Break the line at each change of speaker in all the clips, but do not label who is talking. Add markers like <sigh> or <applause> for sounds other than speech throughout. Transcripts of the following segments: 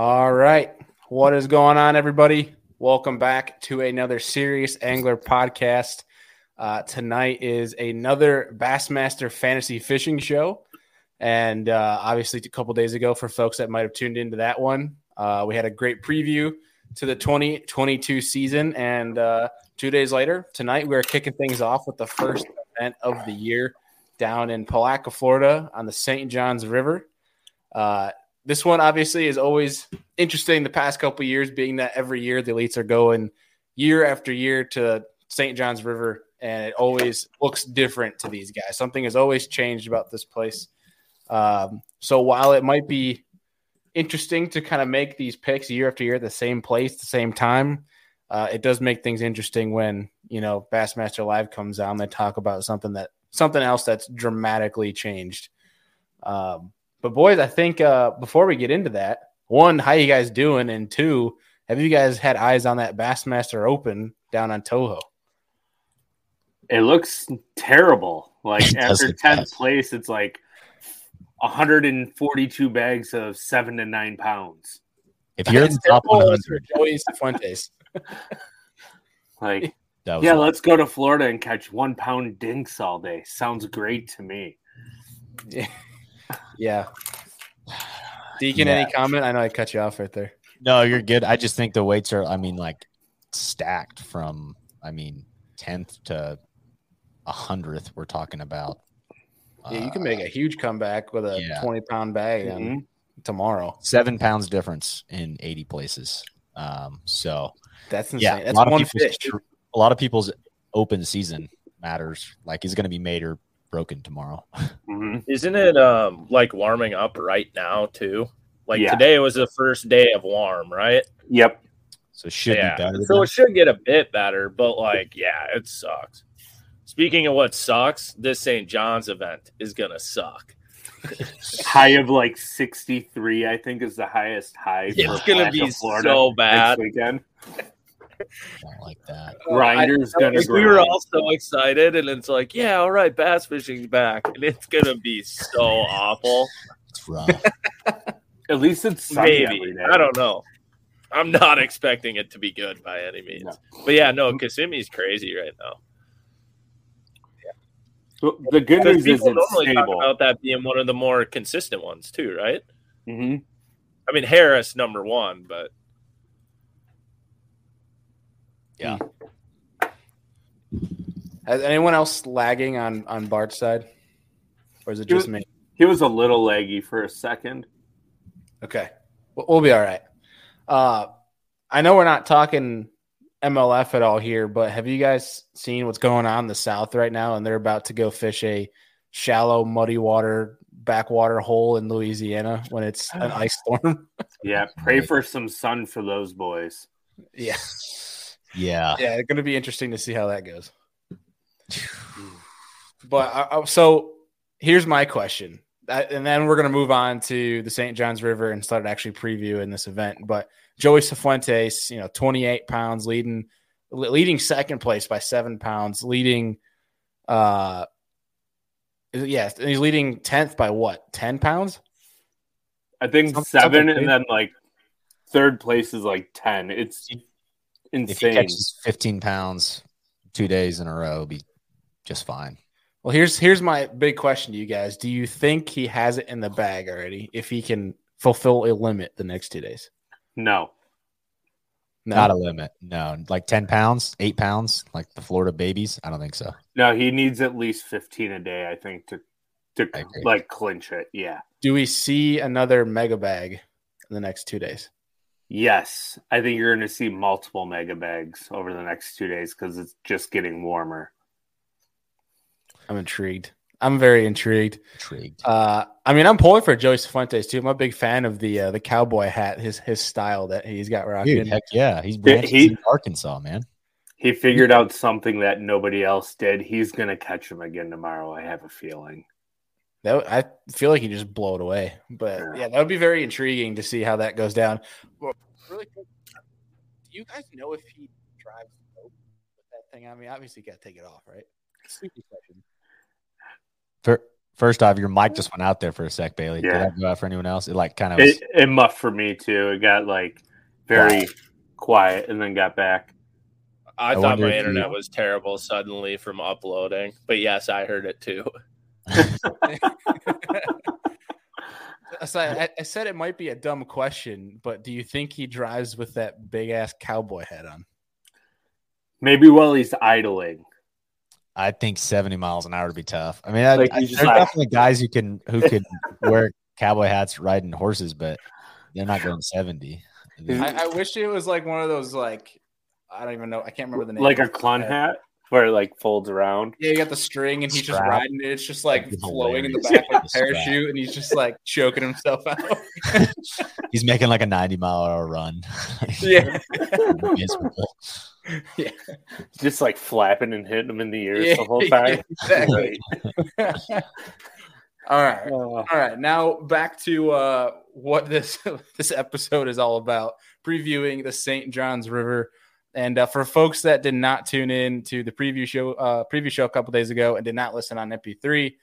All right. What is going on, everybody? Welcome back to another Serious Angler podcast. Uh, tonight is another Bassmaster Fantasy Fishing Show. And uh, obviously, a couple days ago, for folks that might have tuned into that one, uh, we had a great preview to the 2022 season. And uh, two days later, tonight, we're kicking things off with the first event of the year down in Palatka, Florida on the St. Johns River. This one obviously is always interesting the past couple years, being that every year the elites are going year after year to St. John's River, and it always looks different to these guys. Something has always changed about this place. Um, so while it might be interesting to kind of make these picks year after year at the same place, the same time, uh, it does make things interesting when you know Bassmaster Live comes out and they talk about something that something else that's dramatically changed. Um, but boys, I think uh, before we get into that, one, how you guys doing, and two, have you guys had eyes on that Bassmaster Open down on Toho?
It looks terrible. Like after tenth place, it's like 142 bags of seven to nine pounds.
If you're in the top 100, <laughs>
Joey Cifuentes.
like, <laughs> yeah, let's go to Florida and catch one pound dinks all day. Sounds great to me.
Yeah. Yeah. Deacon, yeah. any comment? I know I cut you off right there.
No, you're good. I just think the weights are, I mean, like stacked from, I mean, 10th to a hundredth. We're talking about.
Yeah, you can make a uh, huge comeback with a yeah. 20 pound bag mm-hmm. tomorrow.
Seven pounds difference in 80 places. Um, so
that's insane. Yeah, that's a lot one
of fish. A lot of people's open season matters. Like, is going to be made or broken tomorrow. <laughs>
Mm-hmm. Isn't it um like warming up right now too? Like yeah. today was the first day of warm, right?
Yep.
So it should yeah. be better.
So it should get a bit better, but like, yeah, it sucks. Speaking of what sucks, this St. John's event is gonna suck. <laughs>
high of like 63, I think, is the highest high.
It's gonna be so bad.
Weekend don't like that. <laughs>
Grinder's I, gonna.
Like, we were all so excited, and it's like, yeah, all right, bass fishing's back, and it's gonna be so awful.
It's rough. <laughs>
At least it's
maybe. I don't know. I'm not expecting it to be good by any means. No. But yeah, no, Kissimmee's crazy right now.
Well, the good news is
normally stable. talk about that being one of the more consistent ones too, right?
Mm-hmm.
I mean, Harris number one, but
yeah.
Has anyone else lagging on on Bart's side, or is it just
he
was, me?
He was a little laggy for a second.
Okay, we'll be all right. Uh, I know we're not talking MLF at all here, but have you guys seen what's going on in the South right now? And they're about to go fish a shallow, muddy water backwater hole in Louisiana when it's an <sighs> ice storm.
yeah, pray for some sun for those boys.
Yeah. <laughs>
Yeah.
Yeah, it's going to be interesting to see how that goes. <sighs> but I, uh, I, so here's my question. and then we're going to move on to the St. Johns River and start actually previewing this event. But Joey Cifuentes, you know, 28 pounds leading leading second place by seven pounds, leading uh yes, yeah, he's leading 10th by what? 10 pounds?
I think Something seven, and then like third place is like 10. It's insane. If he catches
15 pounds two days in a row, be just fine.
Well, here's here's my big question to you guys. Do you think he has it in the bag already if he can fulfill a limit the next two days?
No.
No. Not a limit. No. Like 10 pounds, eight pounds, like the Florida babies? I don't think so.
No, he needs at least 15 a day, I think, to to like clinch it. Yeah.
Do we see another mega bag in the next two days?
Yes, I think you're going to see multiple mega bags over the next two days because it's just getting warmer.
I'm intrigued. I'm very intrigued.
Intrigued.
Uh, I mean, I'm pulling for Joey Cifuentes too. I'm a big fan of the uh, the cowboy hat, his his style that he's got rocking.
Dude, heck yeah, he's he, in Arkansas, man.
He figured out something that nobody else did. He's gonna catch him again tomorrow. I have a feeling.
That I feel like he just blow it away. But yeah. yeah, that would be very intriguing to see how that goes down. Well, really quick, do you guys know if he drives with that thing? I mean, obviously, you got to take it off, right?
For First off, your mic just went out there for a sec, Bailey. Did
Yeah.
that go out for anyone else? It like kind of
It, it muffed for me too. It got like very quiet and then got back.
I,
I
thought my
if you-
internet was terrible suddenly from uploading, but yes, I heard it too. <laughs>
So I, I said it might be a dumb question, but do you think he drives with that big ass cowboy hat on?
Maybe while he's idling.
I think 70 miles an hour would be tough. I mean, I,
Like,
I,
you
there's
like-
definitely guys who can who could <laughs> wear cowboy hats riding horses, but they're not going 70.
I, I wish it was like one of those like I don't even know. I can't remember the name.
Like a
of
clun
it.
hat where it like folds around.
Yeah, you got the string and he's just riding it. It's just like flowing in the back like a <laughs>
The
parachute, and he's just like choking himself out. <laughs>
He's making like a 90 mile an hour run. <laughs>
yeah,
Miserable.
Just like flapping and hitting him in the ears
Yeah,
the whole time.
exactly. all right.
Uh,
All right, now back to uh, what this this episode is all about: previewing the St. Johns River. And uh, for folks that did not tune in to the preview show, uh, preview show a couple days ago, and did not listen on MP3,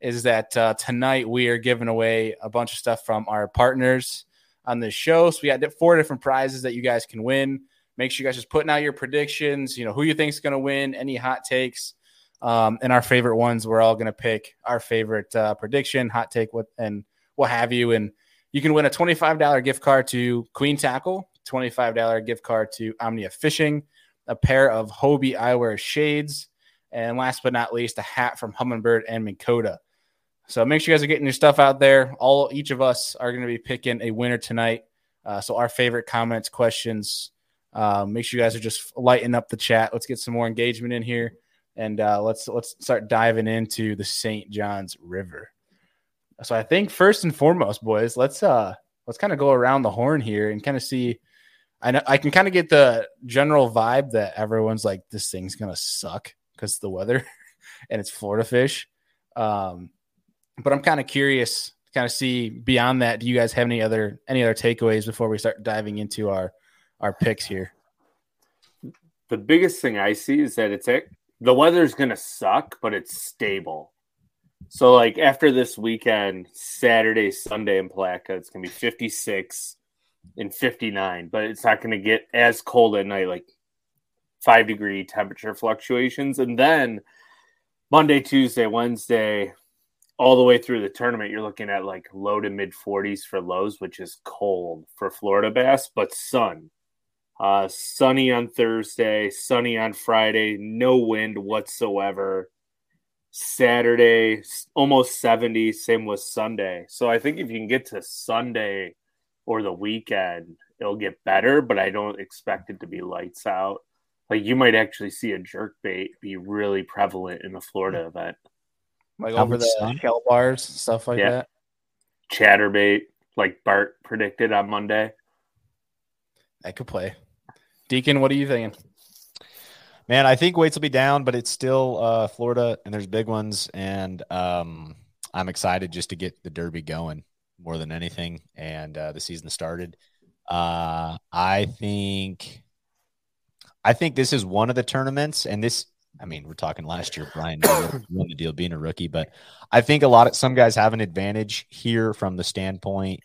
is that uh, tonight we are giving away a bunch of stuff from our partners on this show. So we got four different prizes that you guys can win. Make sure you guys just putting out your predictions. You know who you think is going to win, any hot takes, um, and our favorite ones. We're all going to pick our favorite uh, prediction, hot take, what and what have you. And you can win a twenty-five dollar gift card to Queen Tackle, twenty-five dollar gift card to Omnia Fishing, a pair of Hobie eyewear shades, and last but not least, a hat from Humminbird and Minn Kota. So make sure you guys are getting your stuff out there. All each of us are going to be picking a winner tonight. Uh, so our favorite comments, questions. Um, make sure you guys are just lighting up the chat. Let's get some more engagement in here, and uh, let's let's start diving into the St. Johns River. So I think first and foremost, boys, let's uh let's kind of go around the horn here and kind of see. I know I can kind of get the general vibe that everyone's like, this thing's gonna suck because the weather <laughs> and it's Florida fish. Um, but I'm kind of curious to kind of see beyond that. Do you guys have any other any other takeaways before we start diving into our our picks here?
the biggest thing I see is that it's it, the weather's gonna suck, but it's stable. So like after this weekend, Saturday, Sunday in Palatka, it's gonna be 56 and 59, but it's not gonna get as cold at night, like five degree temperature fluctuations. And then Monday, Tuesday, Wednesday, all the way through the tournament, you're looking at like low to mid 40s for lows, which is cold for Florida bass, but sun. Uh, sunny on Thursday, sunny on Friday, no wind whatsoever. Saturday, almost 70, same with Sunday. So I think if you can get to Sunday or the weekend, it'll get better, but I don't expect it to be lights out. Like you might actually see a jerk bait be really prevalent in the Florida event.
Like over
much
the
sun?
shell bars, stuff like
Yeah.
that.
Chatterbait, like Bart predicted on Monday.
That could play. Deacon, what are you thinking?
Man, I think weights will be down, but it's still uh, Florida, and there's big ones, and um, I'm excited just to get the Derby going more than anything, and uh, the season started. Uh, I think, I think this is one of the tournaments, and this, I mean, we're talking last year, Brian won <coughs> the deal being a rookie, but I think a lot of some guys have an advantage here from the standpoint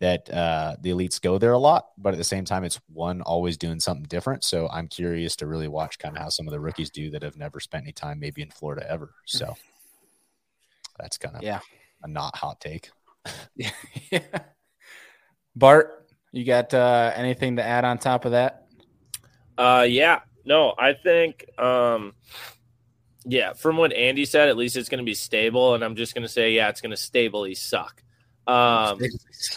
that uh, the elites go there a lot, but at the same time, it's one always doing something different. So I'm curious to really watch kind of how some of the rookies do that have never spent any time maybe in Florida ever. So that's kind of
Yeah.
a not hot take. <laughs>
yeah. Bart, you got uh, anything to add on top of that?
Uh, yeah, no, I think, um, yeah, from what Andy said, at least it's going to be stable, and I'm just going to say, yeah, it's going to stably suck. Um,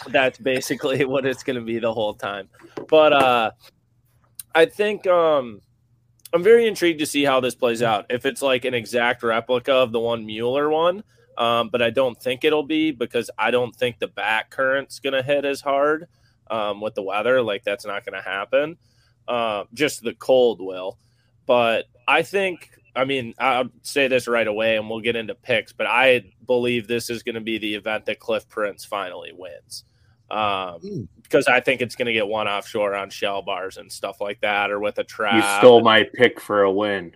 that's basically <laughs> what it's going to be the whole time. But uh, I think um, I'm very intrigued to see how this plays out. If it's like an exact replica of the one Mueller one, um, but I don't think it'll be because I don't think the back current's going to hit as hard um, with the weather. Like that's not going to happen. Uh, just the cold will. But I think, I mean, I'll say this right away and we'll get into picks, but I believe this is going to be the event that Cliff Prince finally wins. Um,
Mm.
because I think it's going to get one offshore on shell bars and stuff like that, or with a trap.
You stole my pick for a win.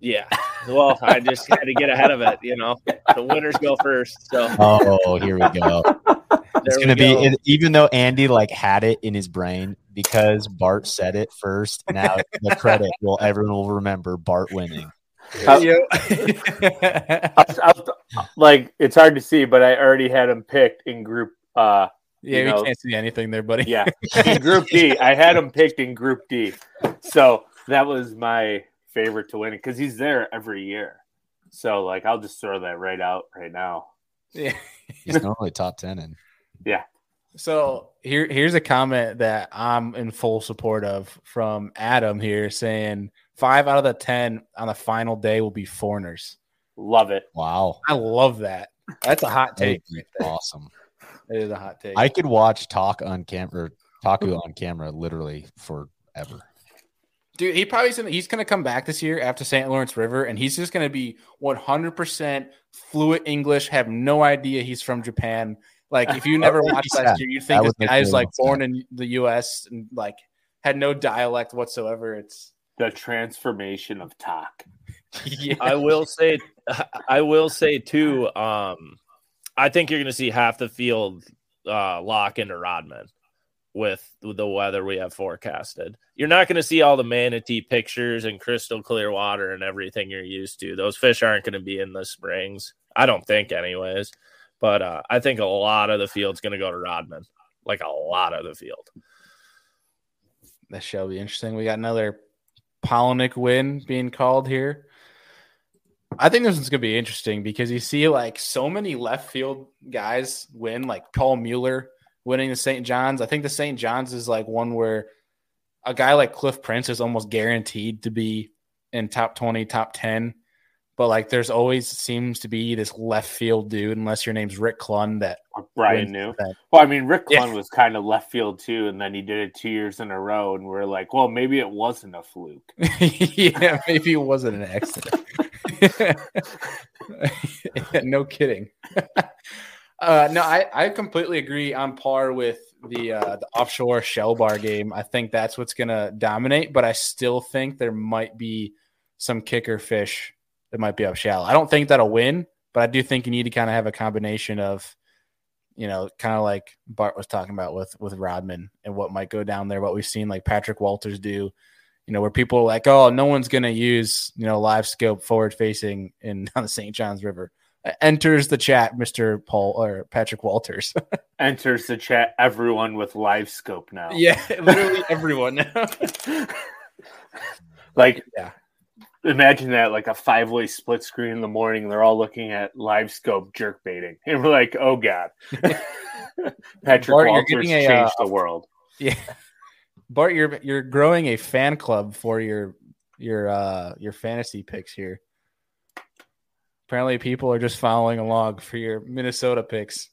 Yeah. Well, I just had to get ahead of it. You know, the winners go first. So
Oh, here we go. <laughs> It's gonna be it, even though Andy like had it in his brain because Bart said it first. Now the credit will everyone will remember Bart winning.
Uh,
Yeah. <laughs>
I I like it's hard to see, but I already had him picked in group. uh
yeah,
You
we
know-
can't see anything there, buddy.
Yeah, <laughs> in Group D. I had him picked in Group D, so that was my favorite to win it because he's there every year. So like, I'll just throw that right out right now.
Yeah. <laughs>
He's normally top ten and Yeah.
So here, here's a comment that I'm in full support of from Adam here, saying five out of the ten on the final day will be foreigners.
Love it.
wow.
I love that. That's a hot take.
awesome.
It is a hot take.
I could watch Taku on camera Taku on camera literally forever.
Dude, he probably gonna, he's going to come back this year after St. Lawrence River, and he's just going to be 100% fluent English. Have no idea he's from Japan. Like if you <laughs> never
would
watched
sad.
last year, you'd think
That
this
would
guy is like born in the U.S. and like had no dialect whatsoever. It's
The transformation of Taku. <laughs>
yeah,
I will say, I will say too. Um, I think you're going to see half the field uh, lock into Rodman with the weather we have forecasted. You're not going to see all the manatee pictures and crystal clear water and everything you're used to. Those fish aren't going to be in the springs. I don't think, anyways. But uh, I think a lot of the field's going to go to Rodman, like a lot of the field.
that shall be interesting. We got another Palaniuk win being called here. I think this one's gonna be interesting because you see like so many left field guys win, like Paul Mueller winning the St. John's. I think the St. John's is like one where a guy like Cliff Prince is almost guaranteed to be in top 20, top 10. But like there's always seems to be this left field dude, unless your name's Rick Clunn, that
Brian New.
that.
Well, I mean, Rick
Yeah.
Clunn was kind of left field too, and then he did it two years in a row, and we're like, well, maybe it wasn't a fluke. <laughs>
yeah, maybe it wasn't an accident. <laughs> no kidding. <laughs> uh, no, I, I completely agree. On par with the uh, the offshore shell bar game. I think that's what's going to dominate. But I still think there might be some kicker fish that might be up shallow. I don't think that'll win, but I do think you need to kind of have a combination of, you know, kind of like Bart was talking about with with Rodman and what might go down there. What we've seen like Patrick Walters do you know, where people are like, oh, no one's going to use, you know, live scope forward facing in <laughs> on the St. John's River. Enters the chat, Mr. Paul or Patrick Walters. <laughs>
Enters the chat, everyone with live scope now.
yeah, literally everyone. Now. <laughs>
like,
Yeah.
imagine that like a five way split screen in the morning. They're all looking at live scope jerk baiting, and we're like, oh god, <laughs> Patrick
Bart,
Walters
a,
changed
uh,
the world.
yeah, Bart, you're you're growing a fan club for your your uh your fantasy picks here. Apparently, people are just following along for your Minnesota picks.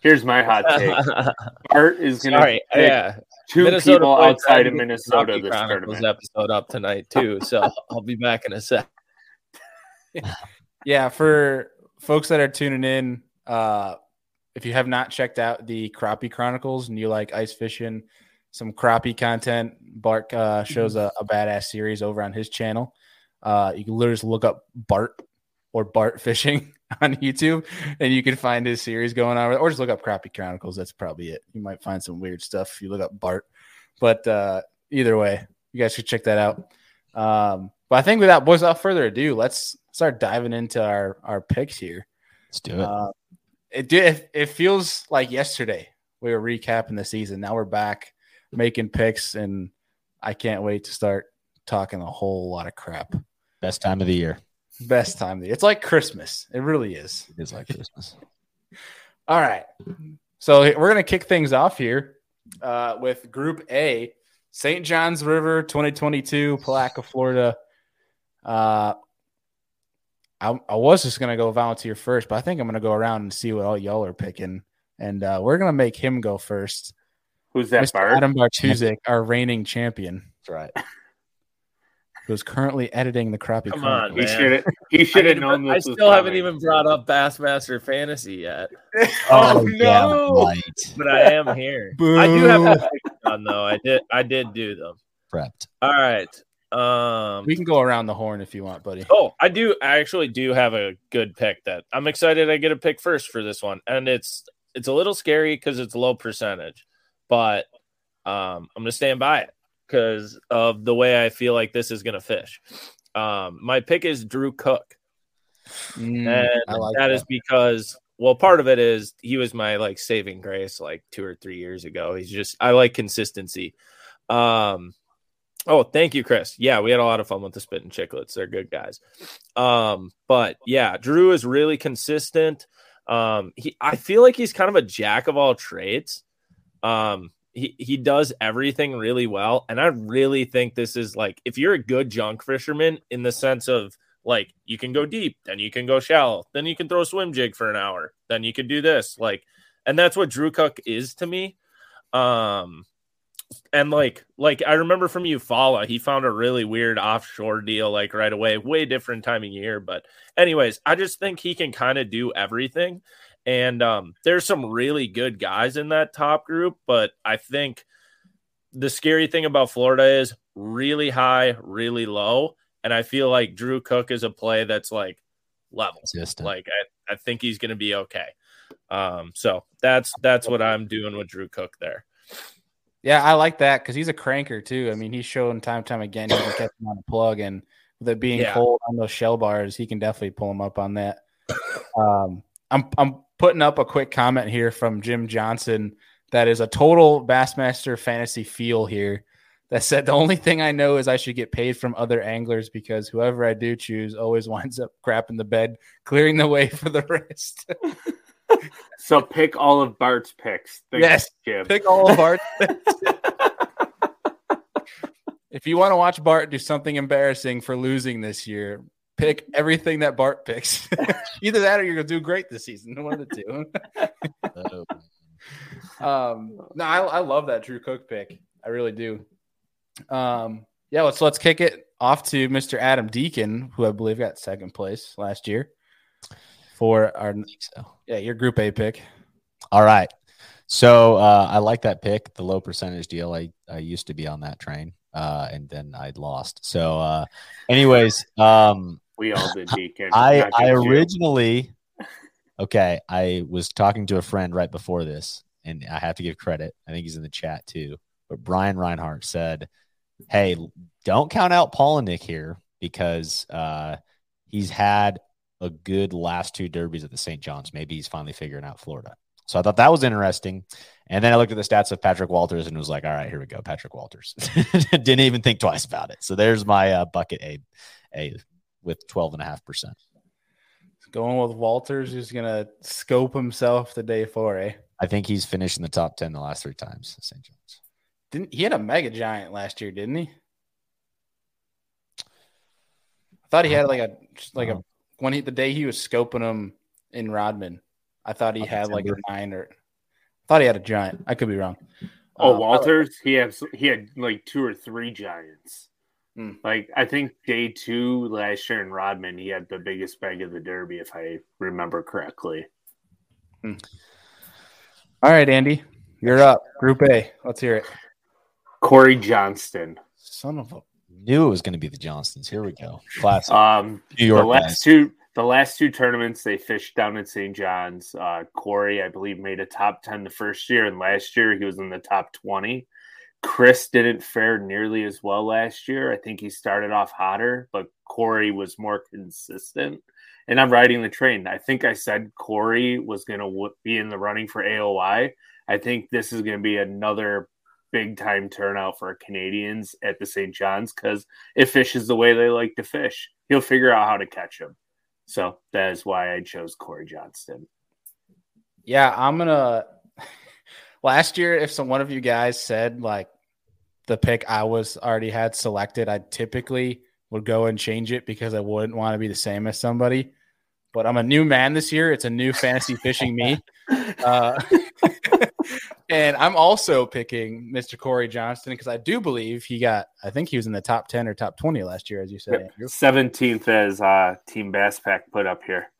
Here's my hot take: <laughs> Art is going to
Sorry,
pick
yeah.
two
Minnesota
people outside of Minnesota
Rocky
this
Chronicles
tournament.
episode up tonight too, so <laughs> I'll be back in a sec.
yeah, for folks that are tuning in, uh, if you have not checked out the Crappie Chronicles and you like ice fishing, some crappie content, Bart uh, shows a, a badass series over on his channel. Uh, you can literally just look up Bart or Bart Fishing <laughs> on YouTube, and you can find his series going on, or just look up Crappie Chronicles. That's probably it. You might find some weird stuff if you look up Bart, but uh, either way, you guys should check that out. Um, but I think without boys, without further ado, let's start diving into our our picks here.
Let's do it.
Uh, it did. It feels like yesterday we were recapping the season. Now we're back making picks, and I can't wait to start talking a whole lot of crap.
Best time of the year.
Best time. of the- It's like Christmas. It really is.
It is like Christmas. <laughs>
All right. So we're going to kick things off here uh, with Group A, St. John's River 2022, Palatka, Florida. Uh, I, I was just going to go volunteer first, but I think I'm going to go around and see what all y'all are picking. And uh, we're going to make him go first.
Who's that?
Mr.
Bart?
Adam Bartuzik, our reigning champion,
That's right.
Who's currently editing the crappy.
Come on,
Chronicles.
He
man.
should he should have
I,
known
I
this. was
still haven't even brought up Bassmaster Fantasy yet, <laughs>
Oh,
yeah,
no.
right.
but I am here. I do have the picks done though. I did. I did do them.
Prepped.
All right. Um,
We can go around the horn if you want, buddy.
Oh, I do. I actually do have a good pick that I'm excited. I get a pick first for this one, and it's it's a little scary because it's low percentage, but um, I'm gonna stand by it because of the way I feel like this is gonna fish. Um, my pick is Drew Cook,
Mm,
and
like
that
that.
is because well, part of it is he was my like saving grace like two or three years ago. He's just I like consistency. Um, oh, thank you, Chris. Yeah, we had a lot of fun with the Spittin' Chiclets. They're good guys. Um, but yeah, Drew is really consistent. Um, he I feel like he's kind of a jack of all trades. Um, he he does everything really well, and I really think this is like if you're a good junk fisherman in the sense of like you can go deep, then you can go shallow, then you can throw a swim jig for an hour, then you can do this, like, and that's what Drew Cook is to me. Um, and like like I remember from Eufaula, he found a really weird offshore deal like right away, way different time of year. But anyways, I just think he can kind of do everything. And um, there's some really good guys in that top group, but I think the scary thing about Florida is really high, really low. And I feel like Drew Cook is a play that's like level.
Consistent.
Like I, I think he's gonna be okay. Um, so that's that's what I'm doing with Drew Cook there.
Yeah, I like that because he's a cranker too. I mean, he's shown time and time again he can catch him on a plug, and with it being
Yeah.
cold on those shell bars, he can definitely pull him up on that. Um, I'm I'm putting up a quick comment here from Jim Johnson that is a total Bassmaster fantasy feel here. That said, the only thing I know is I should get paid from other anglers because whoever I do choose always <laughs> winds up crapping the bed, clearing the way for the rest. <laughs>
So pick all of Bart's picks. Thanks,
Yes.
Jim.
Pick all of our. <laughs> if you want to watch Bart do something embarrassing for losing this year, pick everything that Bart picks. <laughs> Either that or you're gonna do great this season. One of the two. <laughs> Um, no, I, I love that Drew Cook pick. I really do. Um, yeah, let's let's kick it off to Mr. Adam Deacon, who I believe got second place last year for our
I so.
yeah your Group A pick.
All right. So uh, I like that pick, the low percentage deal. I, I used to be on that train, uh, and then I'd lost. So, uh, anyways, um,
We all did <laughs> Deacon.
I I originally okay. I was talking to a friend right before this, and I have to give credit. I think he's in the chat too. But Brian Reinhardt said, "Hey, don't count out Palaniuk here because uh, he's had a good last two derbies at the St. John's. Maybe he's finally figuring out Florida." So I thought that was interesting. And then I looked at the stats of Patrick Walters and was like, all right, here we go. Patrick Walters. <laughs> Didn't even think twice about it. So there's my uh, bucket A, A with 12.5%.
Going with Walters, who's gonna scope himself the day four, eh?
I think he's finished in the top 10 the last three times St. John's.
Didn't he had a mega giant last year, didn't he? I thought he had like a like a when he the day he was scoping him in Rodman. I thought he had like a nine or I thought he had a giant. I could be wrong.
Oh,
Um,
Walters, he has he had like two or three giants.
Hmm.
Like I think day two last year in Rodman, he had the biggest bag of the Derby, if I remember correctly.
All right, Andy, you're up. Group A. Let's hear it.
Corey Johnston.
Son of a
Knew it was going to be the Johnstons. Here we go. Classic.
Um,
New York
the last
guys.
two the last two tournaments they fished down in St. John's. Uh, Corey, I believe, made a top ten the first year, and last year he was in the top twenty. Chris didn't fare nearly as well last year. I think he started off hotter, but Corey was more consistent. And I'm riding the train. I think I said Corey was going to be in the running for AOY. I think this is going to be another big time turnout for Canadians at the St. John's because it fishes the way they like to fish. He'll figure out how to catch them. So that is why I chose Corey Johnston.
Yeah, I'm gonna. <laughs> Last year, if some one of you guys said like the pick I was already had selected, I typically would go and change it because I wouldn't want to be the same as somebody. But I'm a new man this year. It's a new fantasy fishing me. <laughs> Uh, <laughs> and I'm also picking Mr. Corey Johnston because I do believe he got, I think he was in the top 10 or top 20 last year, as you said. Andrew.
17th as uh, Team Bass Pack put up here.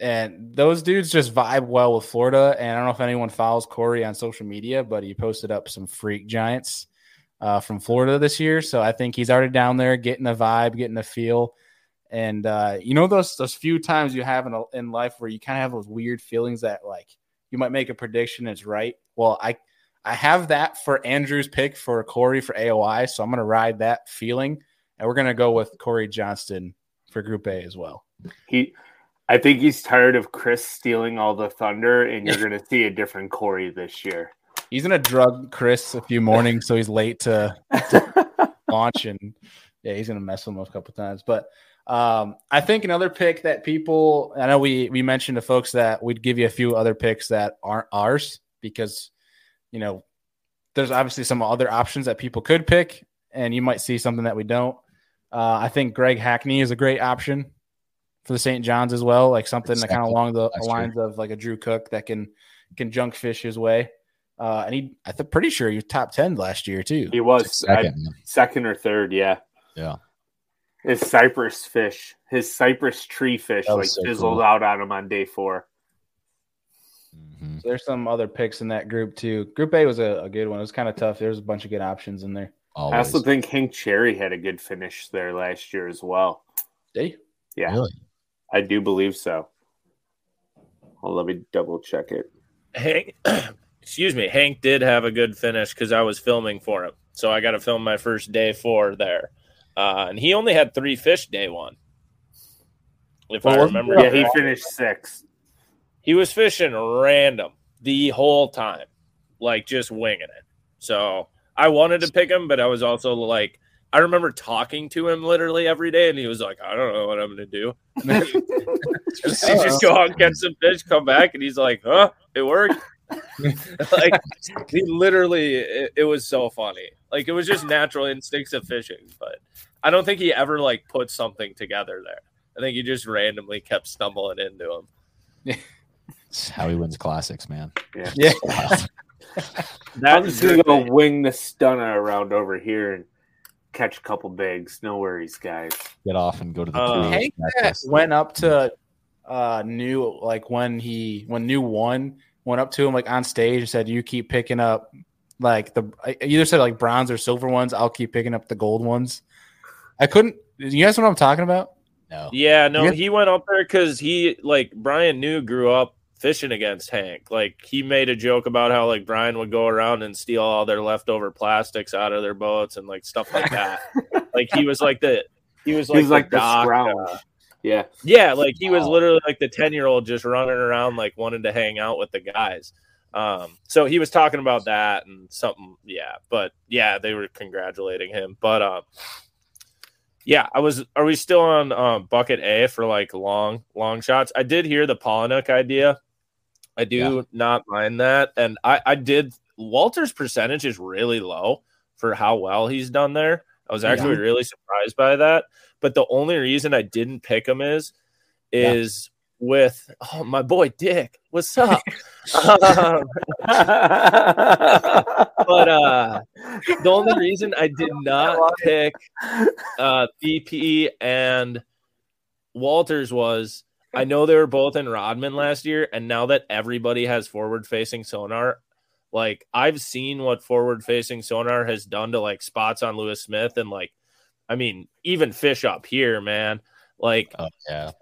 And those dudes just vibe well with Florida. And I don't know if anyone follows Corey on social media, but he posted up some freak giants uh, from Florida this year. So I think he's already down there getting the vibe, getting the feel. And uh, you know those those few times you have in, a, in life where you kind of have those weird feelings that like you might make a prediction it's right. Well, I I have that for Andrew's pick for Corey for AOY, so I'm going to ride that feeling, and we're going to go with Corey Johnston for Group A as well.
He, I think he's tired of Chris stealing all the thunder, and you're <laughs> going to see a different Corey this year.
He's going to drug Chris a few mornings, so he's late to, to <laughs> launch, and yeah, he's going to mess with him a couple times. But um, I think another pick that people, I know we we mentioned to folks that we'd give you a few other picks that aren't ours because you know, there's obviously some other options that people could pick, and you might see something that we don't. Uh, I think Greg Hackney is a great option for the St. John's as well, like something that kind of along the lines of like a Drew Cook that can can junk fish his way. Uh, and he, I'm pretty sure he was top ten last year too.
He was second, I, second or third, yeah,
yeah.
His cypress fish, his cypress tree fish, like so fizzled cool. out on him on day four.
Mm-hmm. So there's some other picks in that group too. Group A was a, a good one. It was kind of tough. There's a bunch of good options in there.
Always. I also think Hank Cherry had a good finish there last year as well.
Did
Yeah, really? I do believe so. Well, let me double check it.
Hank, <clears throat> excuse me, Hank did have a good finish because I was filming for him, so I got to film my first day four there, uh, and he only had three fish day one. If well, I remember,
yeah, he finished six.
He was fishing random the whole time, like just winging it. So I wanted to pick him, but I was also like, I remember talking to him literally every day, and he was like, I don't know what I'm going to do. <laughs> just, he just go out and catch some fish, come back, and he's like, huh, it worked. <laughs> like he literally, it, it was so funny. Like it was just natural instincts of fishing, but I don't think he ever like put something together there. I think he just randomly kept stumbling into him. <laughs>
That's how he wins classics, man.
Yeah. yeah. <laughs> I'm just gonna go wing the stunner around over here and catch a couple bigs. No worries, guys.
Get off and go to the uh,
Hank went up to uh new like when he when new one went up to him like on stage and said, "You keep picking up like the either said like bronze or silver ones. I'll keep picking up the gold ones." I couldn't. You guys know what I'm talking about?
No.
Yeah, no. He went up there because he like Brian New grew up fishing against Hank. Like he made a joke about how like Brian would go around and steal all their leftover plastics out of their boats and like stuff like that. <laughs> like he was like the he was like, he was like the, doc, uh,
yeah.
Yeah, like he was literally like the 10-year-old just running around like wanting to hang out with the guys. Um so he was talking about that and something yeah, but yeah, they were congratulating him. But um yeah, I was. Are we still on um, bucket A for like long, long shots? I did hear the Palaniuk idea. I do yeah. not mind that. And I, I did Walter's percentage is really low for how well he's done there. I was actually yeah. really surprised by that. But the only reason I didn't pick him is is yeah. with oh my boy Dick. What's up? <laughs> um, but uh the only reason I did <laughs> not pick uh BP and Walters was I know they were both in Rodman last year, and now that everybody has forward facing sonar, like I've seen what forward facing sonar has done to like spots on Lewis Smith, and like, I mean, even fish up here, man. Like,
oh, yeah,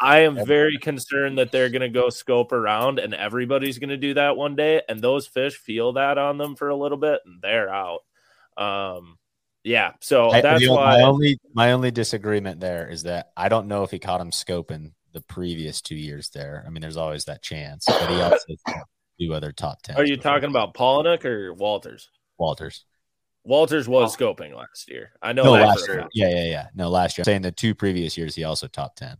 I am very concerned that they're going to go scope around, and everybody's going to do that one day, and those fish feel that on them for a little bit, and they're out. Um, yeah, so that's I, why
my only my only disagreement there is that I don't know if he caught him scoping the previous two years there. I mean, there's always that chance, but he also <coughs> do other top ten.
Are you talking about Palaniuk or Walters?
Walters.
Walters was oh. scoping last year. I know
no, last year. Yeah, yeah, yeah. No, last year. I'm saying the two previous years, he also top ten.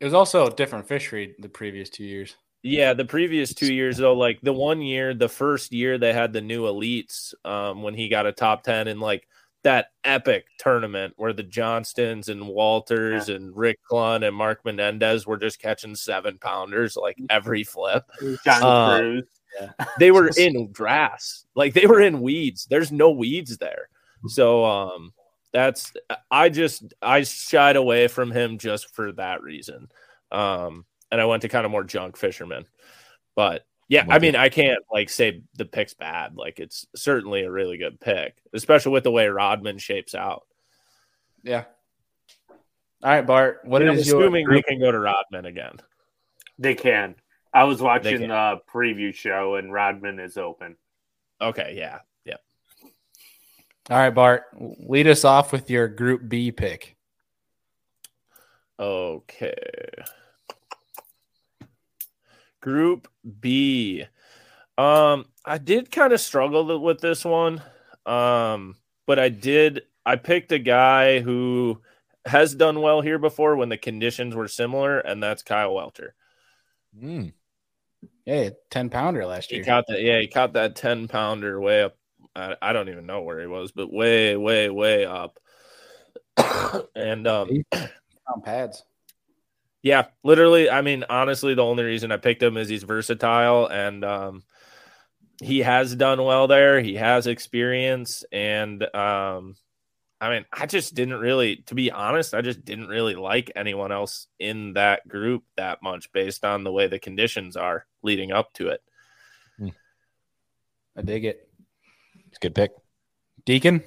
It was also a different fishery the previous two years.
Yeah, the previous two years though, like the one year, the first year they had the new elites, um, when he got a top ten, and like that epic tournament where the Johnstons and Walters yeah. and Rick Clunn and Mark Menendez were just catching seven pounders like every flip.
John uh, Crews.
Yeah. <laughs> they were in grass, like they were in weeds. There's no weeds there. So um that's I just I shied away from him just for that reason. Um and I went to kind of more junk fishermen. But Yeah, I mean. I can't like say the pick's bad. Like it's certainly a really good pick, especially with the way Rodman shapes out.
Yeah. All right, Bart. What
I'm
is your
assuming
group?
they can go to Rodman again.
They can. I was watching the preview show and Rodman is open.
Okay, yeah, yeah.
All right, Bart. Lead us off with your Group B pick.
Okay. Group B. Um, I did kind of struggle with this one. Um, but I did I picked a guy who has done well here before when the conditions were similar, and that's Kyle Welcher.
Mm.
Yeah, ten pounder last year.
He caught that yeah, he caught that 10 pounder way up. I, I don't even know where he was, but way, way, way up. <coughs> and um
on <coughs> pads.
Yeah, literally. I mean, honestly, the only reason I picked him is he's versatile and um, he has done well there. He has experience, and um, I mean, I just didn't really, to be honest, I just didn't really like anyone else in that group that much based on the way the conditions are leading up to it.
I dig it.
It's a good pick.
Deacon.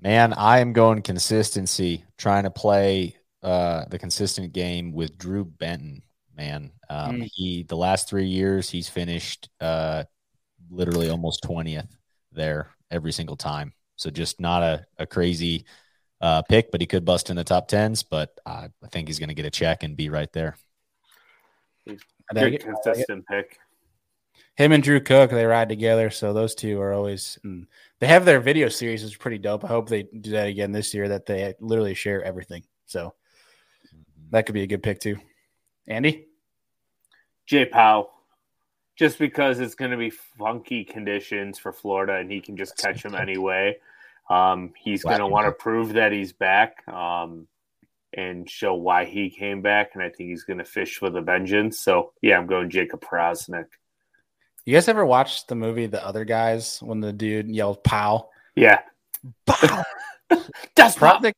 Man, I am going consistency, trying to play uh, the consistent game with Drew Benton. Man, um,
Mm.
he the last three years he's finished uh, literally almost twentieth there every single time. So just not a, a crazy uh, pick, but he could bust in the top tens. But I, I think he's going to get a check and be right there.
I dig
Good
it.
consistent pick.
Him and Drew Cook, they ride together, so those two are always. And they have their video series, is pretty dope. I hope they do that again this year. That they literally share everything. So that could be a good pick too. Andy.
Jay Powell. Just because it's going to be funky conditions for Florida and he can just catch them anyway. Um, he's going to want to prove that he's back um, and show why he came back. And I think he's going to fish with a vengeance. So, yeah, I'm going Jacob Powroznik.
You guys ever watched the movie The Other Guys when the dude yelled "Pow"?
Yeah.
Pow. <laughs>
That's
Powroznik,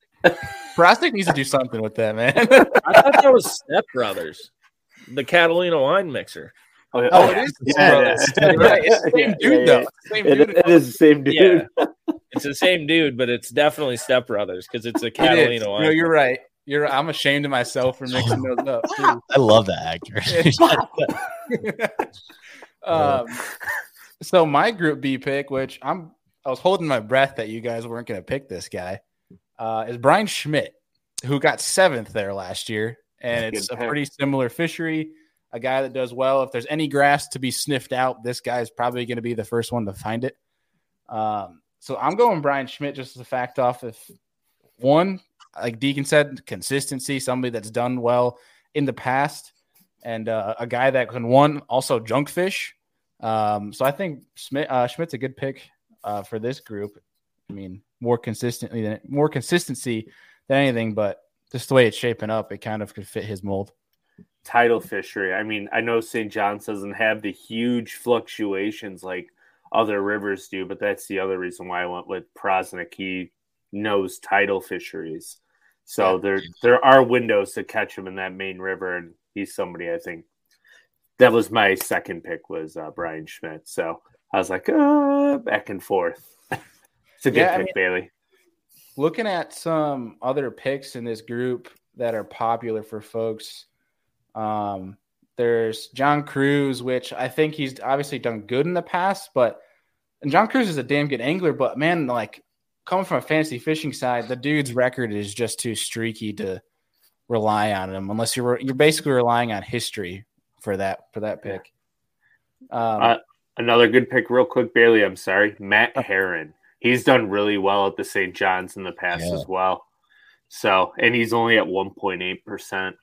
Powroznik needs to do something with that, man.
I thought that was Step Brothers, the Catalina wine mixer.
Oh, yeah.
Oh, it is the
Yeah,
brothers.
yeah.
Right, it's the same
Yeah,
dude,
yeah,
though.
yeah.
Same
It-
dude.
it is the same dude.
Yeah. It's the same dude, but it's definitely Step Brothers because it's a
It is.
Catalina wine.
No, you're right. You're. I'm ashamed of myself for mixing those up. <laughs> Too.
I love that actor. <laughs>
um, so my Group B pick, which I'm, I was holding my breath that you guys weren't going to pick this guy, uh, is Brian Schmidt, who got seventh there last year, and
Good
it's a
pick.
pretty similar fishery. A guy that does well. If there's any grass to be sniffed out, this guy's probably going to be the first one to find it. Um, so I'm going Brian Schmidt just as a fact off. If one, like Deacon said, consistency, somebody that's done well in the past, and uh, a guy that can one also junk fish. Um, so I think Schmidt, uh, Schmidt's a good pick uh, for this group. I mean, more consistently than more consistency than anything, but just the way it's shaping up, it kind of could fit his mold.
Tidal fishery. I mean, I know St. John's doesn't have the huge fluctuations like other rivers do, but that's the other reason why I went with Powroznik. He knows tidal fisheries. So
Yeah.
there there are windows to catch him in that main river, and he's somebody I think that was my second pick was uh, Brian Schmidt. So I was like, uh, back and forth. <laughs> it's a good
Yeah, I
pick,
mean-
Bailey.
Looking at some other picks in this group that are popular for folks, um, there's John Crews, which I think he's obviously done good in the past, but and John Crews is a damn good angler, but man, like coming from a fantasy fishing side, the dude's record is just too streaky to rely on him unless you're you're basically relying on history for that for that pick. Um,
Uh, Another good pick, real quick, Bailey. I'm sorry, Matt Herren. He's done really well at the St. John's in the past
Yeah.
as well. So, and he's only at 1.8 percent.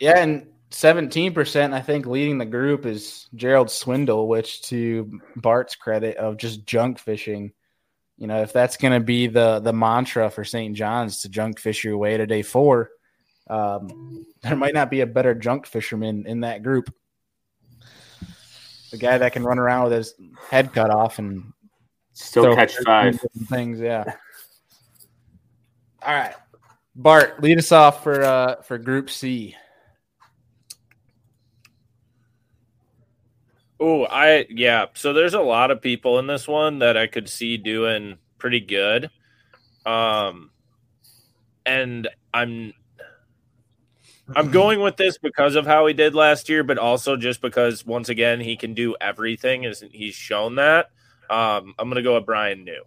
Yeah, and seventeen percent, I think, leading the group is Gerald Swindle, which to Bart's credit of just junk fishing. You know, if that's going to be the the mantra for St. John's to junk fish your way to day four, um, there might not be a better junk fisherman in that group. The guy that can run around with his head cut off and
Still catch five.
things. Yeah. All right, Bart, lead us off for uh for Group C.
Oh, I yeah. So there's a lot of people in this one that I could see doing pretty good. Um and I'm I'm going with this because of how he did last year, but also just because once again he can do everything as he's shown that. Um, I'm gonna go with Brian New.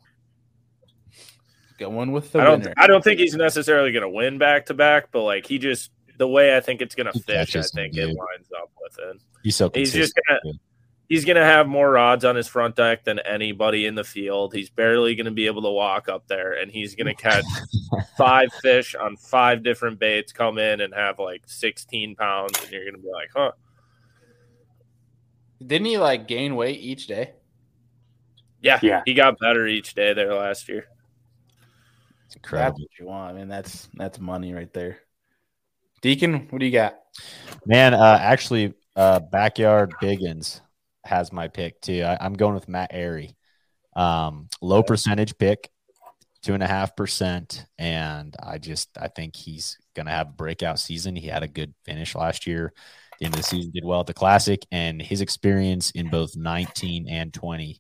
Going with the
I don't
winner.
I don't think he's necessarily gonna win back to back, but like he just the way I think it's gonna
He
fish, I think it lines up with it.
He's so
He's just gonna he's gonna have more rods on his front deck than anybody in the field. He's barely gonna be able to walk up there, and he's gonna catch <laughs> five fish on five different baits, come in and have like 16 pounds, and you're gonna be like, huh?
Didn't he like gain weight each day?
Yeah,
Yeah.
He got better each day there last year.
It's
That's
incredible.
what you want. I mean, that's that's money right there. Deacon, what do you got?
Man, uh, actually, uh, backyard Biggins has my pick too. I, I'm going with Matt Arey. Um, low percentage pick, two and a half percent, and I just I think he's gonna have a breakout season. He had a good finish last year. The end of the season, did well at the Classic, and his experience in both 19 and 20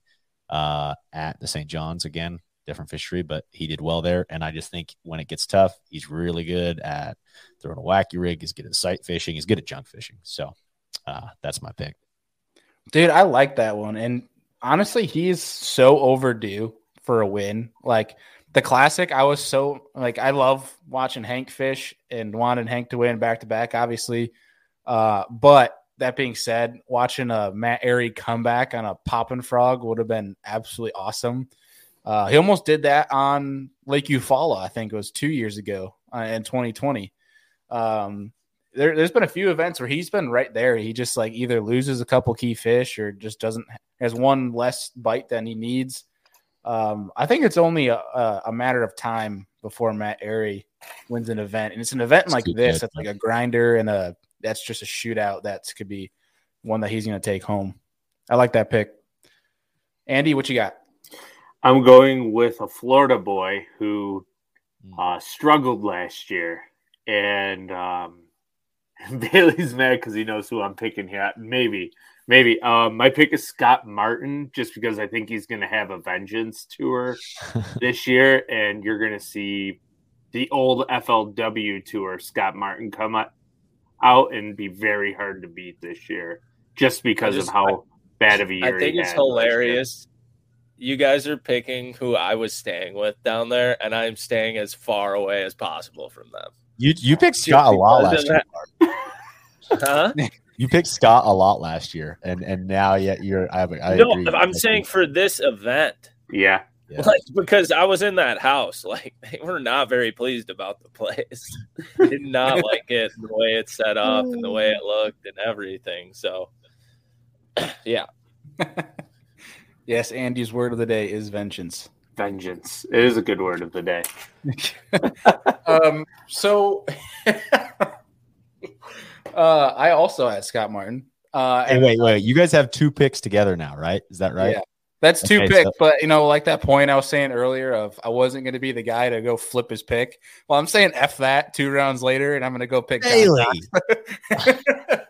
uh, at the St. John's again, different fishery, but he did well there. And I just think when it gets tough, he's really good at throwing a wacky rig. He's good at sight fishing. He's good at junk fishing. So uh, that's my pick.
Dude, I like that one. And honestly, he's so overdue for a win. Like the classic, I was so like I love watching Hank fish and wanted Hank to win back to back, obviously. Uh, but that being said, watching a Matt Arey comeback on a popping frog would have been absolutely awesome. Uh, he almost did that on Lake Eufaula, I think it was two years ago uh, in 2020. Um, there, there's been a few events where he's been right there. He just like either loses a couple key fish or just doesn't has one less bite than he needs. Um, I think it's only a, a, a matter of time before Matt Arey wins an event, and it's an event
That's
like this.
pick,
That's like a grinder and a that's just a shootout. That could be one that he's going to take home. I like that pick. Andy, what you got?
I'm going with a Florida boy who
Hmm.
uh, struggled last year, and um, <laughs> Bailey's mad because he knows who I'm picking here. Maybe, maybe. Um, my pick is Scott Martin, just because I think he's going to have a vengeance tour <laughs> this year, and you're going to see the old FLW tour Scott Martin come out- out and be very hard to beat this year, just because
just-
of how bad of a year.
I think
he
it's
had
hilarious. You guys are picking who I was staying with down there, and I'm staying as far away as possible from them.
You you picked Scott a lot last year.
Huh? <laughs>
You picked Scott a lot last year, and and now yet you're. I, I
no,
agree.
I'm
I
saying
think-
for this event.
Yeah,
Yeah. <laughs>
Like because I was in that house, like they were not very pleased about the place. <laughs> Did not like it the way it's set up and the way it looked and everything. So <clears throat> yeah.
Yes, Andy's word of the day is vengeance.
Vengeance. It is a good word of the day. <laughs>
um, so <laughs> uh, I also had Scott Martin. Uh,
Hey, wait, wait. You guys have two picks together now, right? Is that right?
Yeah. that's two
Okay,
picks,
so-
but you know, like that point I was saying earlier of I wasn't going to be the guy to go flip his pick. Well, I'm saying f that two rounds later, and I'm going to go pick. John
Bailey. <laughs>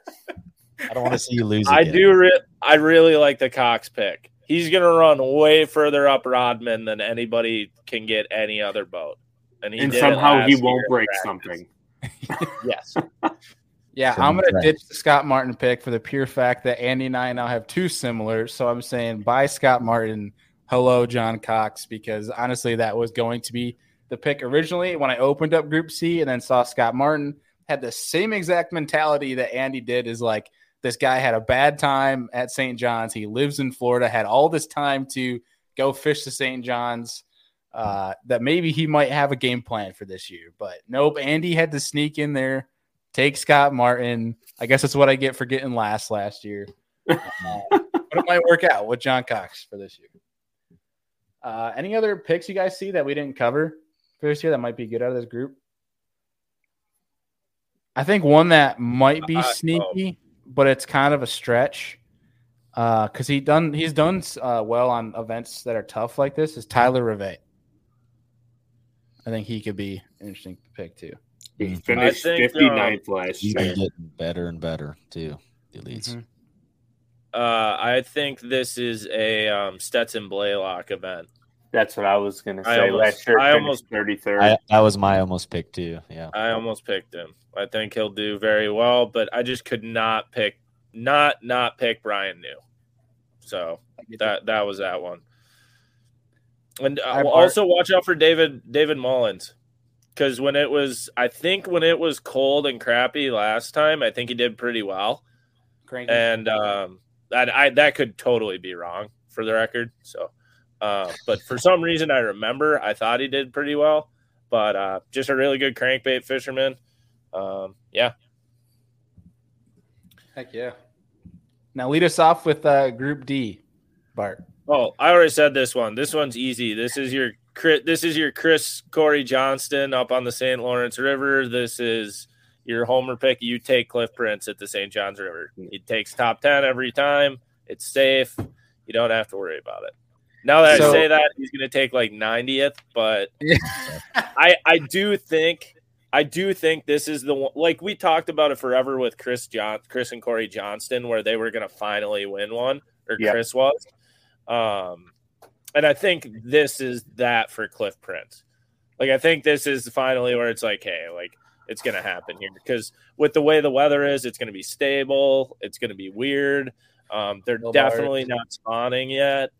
I don't want to see you lose.
I do re- I really like the Cox pick. He's gonna run way further up Rodman than anybody can get any other boat. And, he
and somehow he won't break
practice.
something. <laughs>
Yes.
Yeah,
From
I'm going to ditch the Scott Martin pick for the pure fact that Andy and I now have two similar. So I'm saying bye Scott Martin, hello John Cox, because honestly, that was going to be the pick originally when I opened up Group C and then saw Scott Martin. Had the same exact mentality that Andy did is like, this guy had a bad time at St. John's. He lives in Florida, had all this time to go fish the St. John's. Uh, that maybe he might have a game plan for this year, but nope. Andy had to sneak in there, take Scott Martin. I guess that's what I get for getting last last year. Uh, <laughs> but it might work out with John Cox for this year. Uh, any other picks you guys see that we didn't cover for this year that might be good out of this group? I think one that might be
Uh,
sneaky, but it's kind of a stretch because he done he's done uh, well on events that are tough like this. Is Tyler Rivet? I think he could be an interesting pick too.
He
Mhm.
finished
I think,
59th last
He's
year.
been getting better and better too. The elites.
Mhm.
Uh, I think this is a um, Stetson Blaylock event.
That's what I was gonna
I
say.
almost-
Last year,
I
I
almost-
thirty third.
I, that was my almost pick too. Yeah.
I almost picked him. I think he'll do very well, but I just could not pick, not not pick Brian New. So that that was that one. And uh,
Hi,
also watch out for David David Mullins because when it was, I think when it was cold and crappy last time, I think he did pretty well.
Cranky.
and um, that I that could totally be wrong for the record. So, uh, but for some reason, I remember I thought he did pretty well. But uh, just a really good crankbait fisherman. Um, yeah,
Heck yeah. Now lead us off with uh, Group D, Bart.
Oh, I already said this one. This one's easy. This is your Chris- this is your Chris Corey Johnston up on the St. Lawrence River. This is your homer pick. You take Cliff Prince at the St. John's River. He takes top ten every time. It's safe. You don't have to worry about it. Now that
So-
I say that, he's going to take like 90th, but <laughs> I I do think I do think this is the one. Like we talked about it forever with Chris John, Chris and Corey Johnston, where they were going to finally win one, or
Yep.
Chris was. Um, and I think this is that for Cliff Prince. Like I think this is finally where it's like, hey, like it's going to happen here because with the way the weather is, it's going to be stable. It's going to be weird. Um, they're
No
definitely not spawning yet.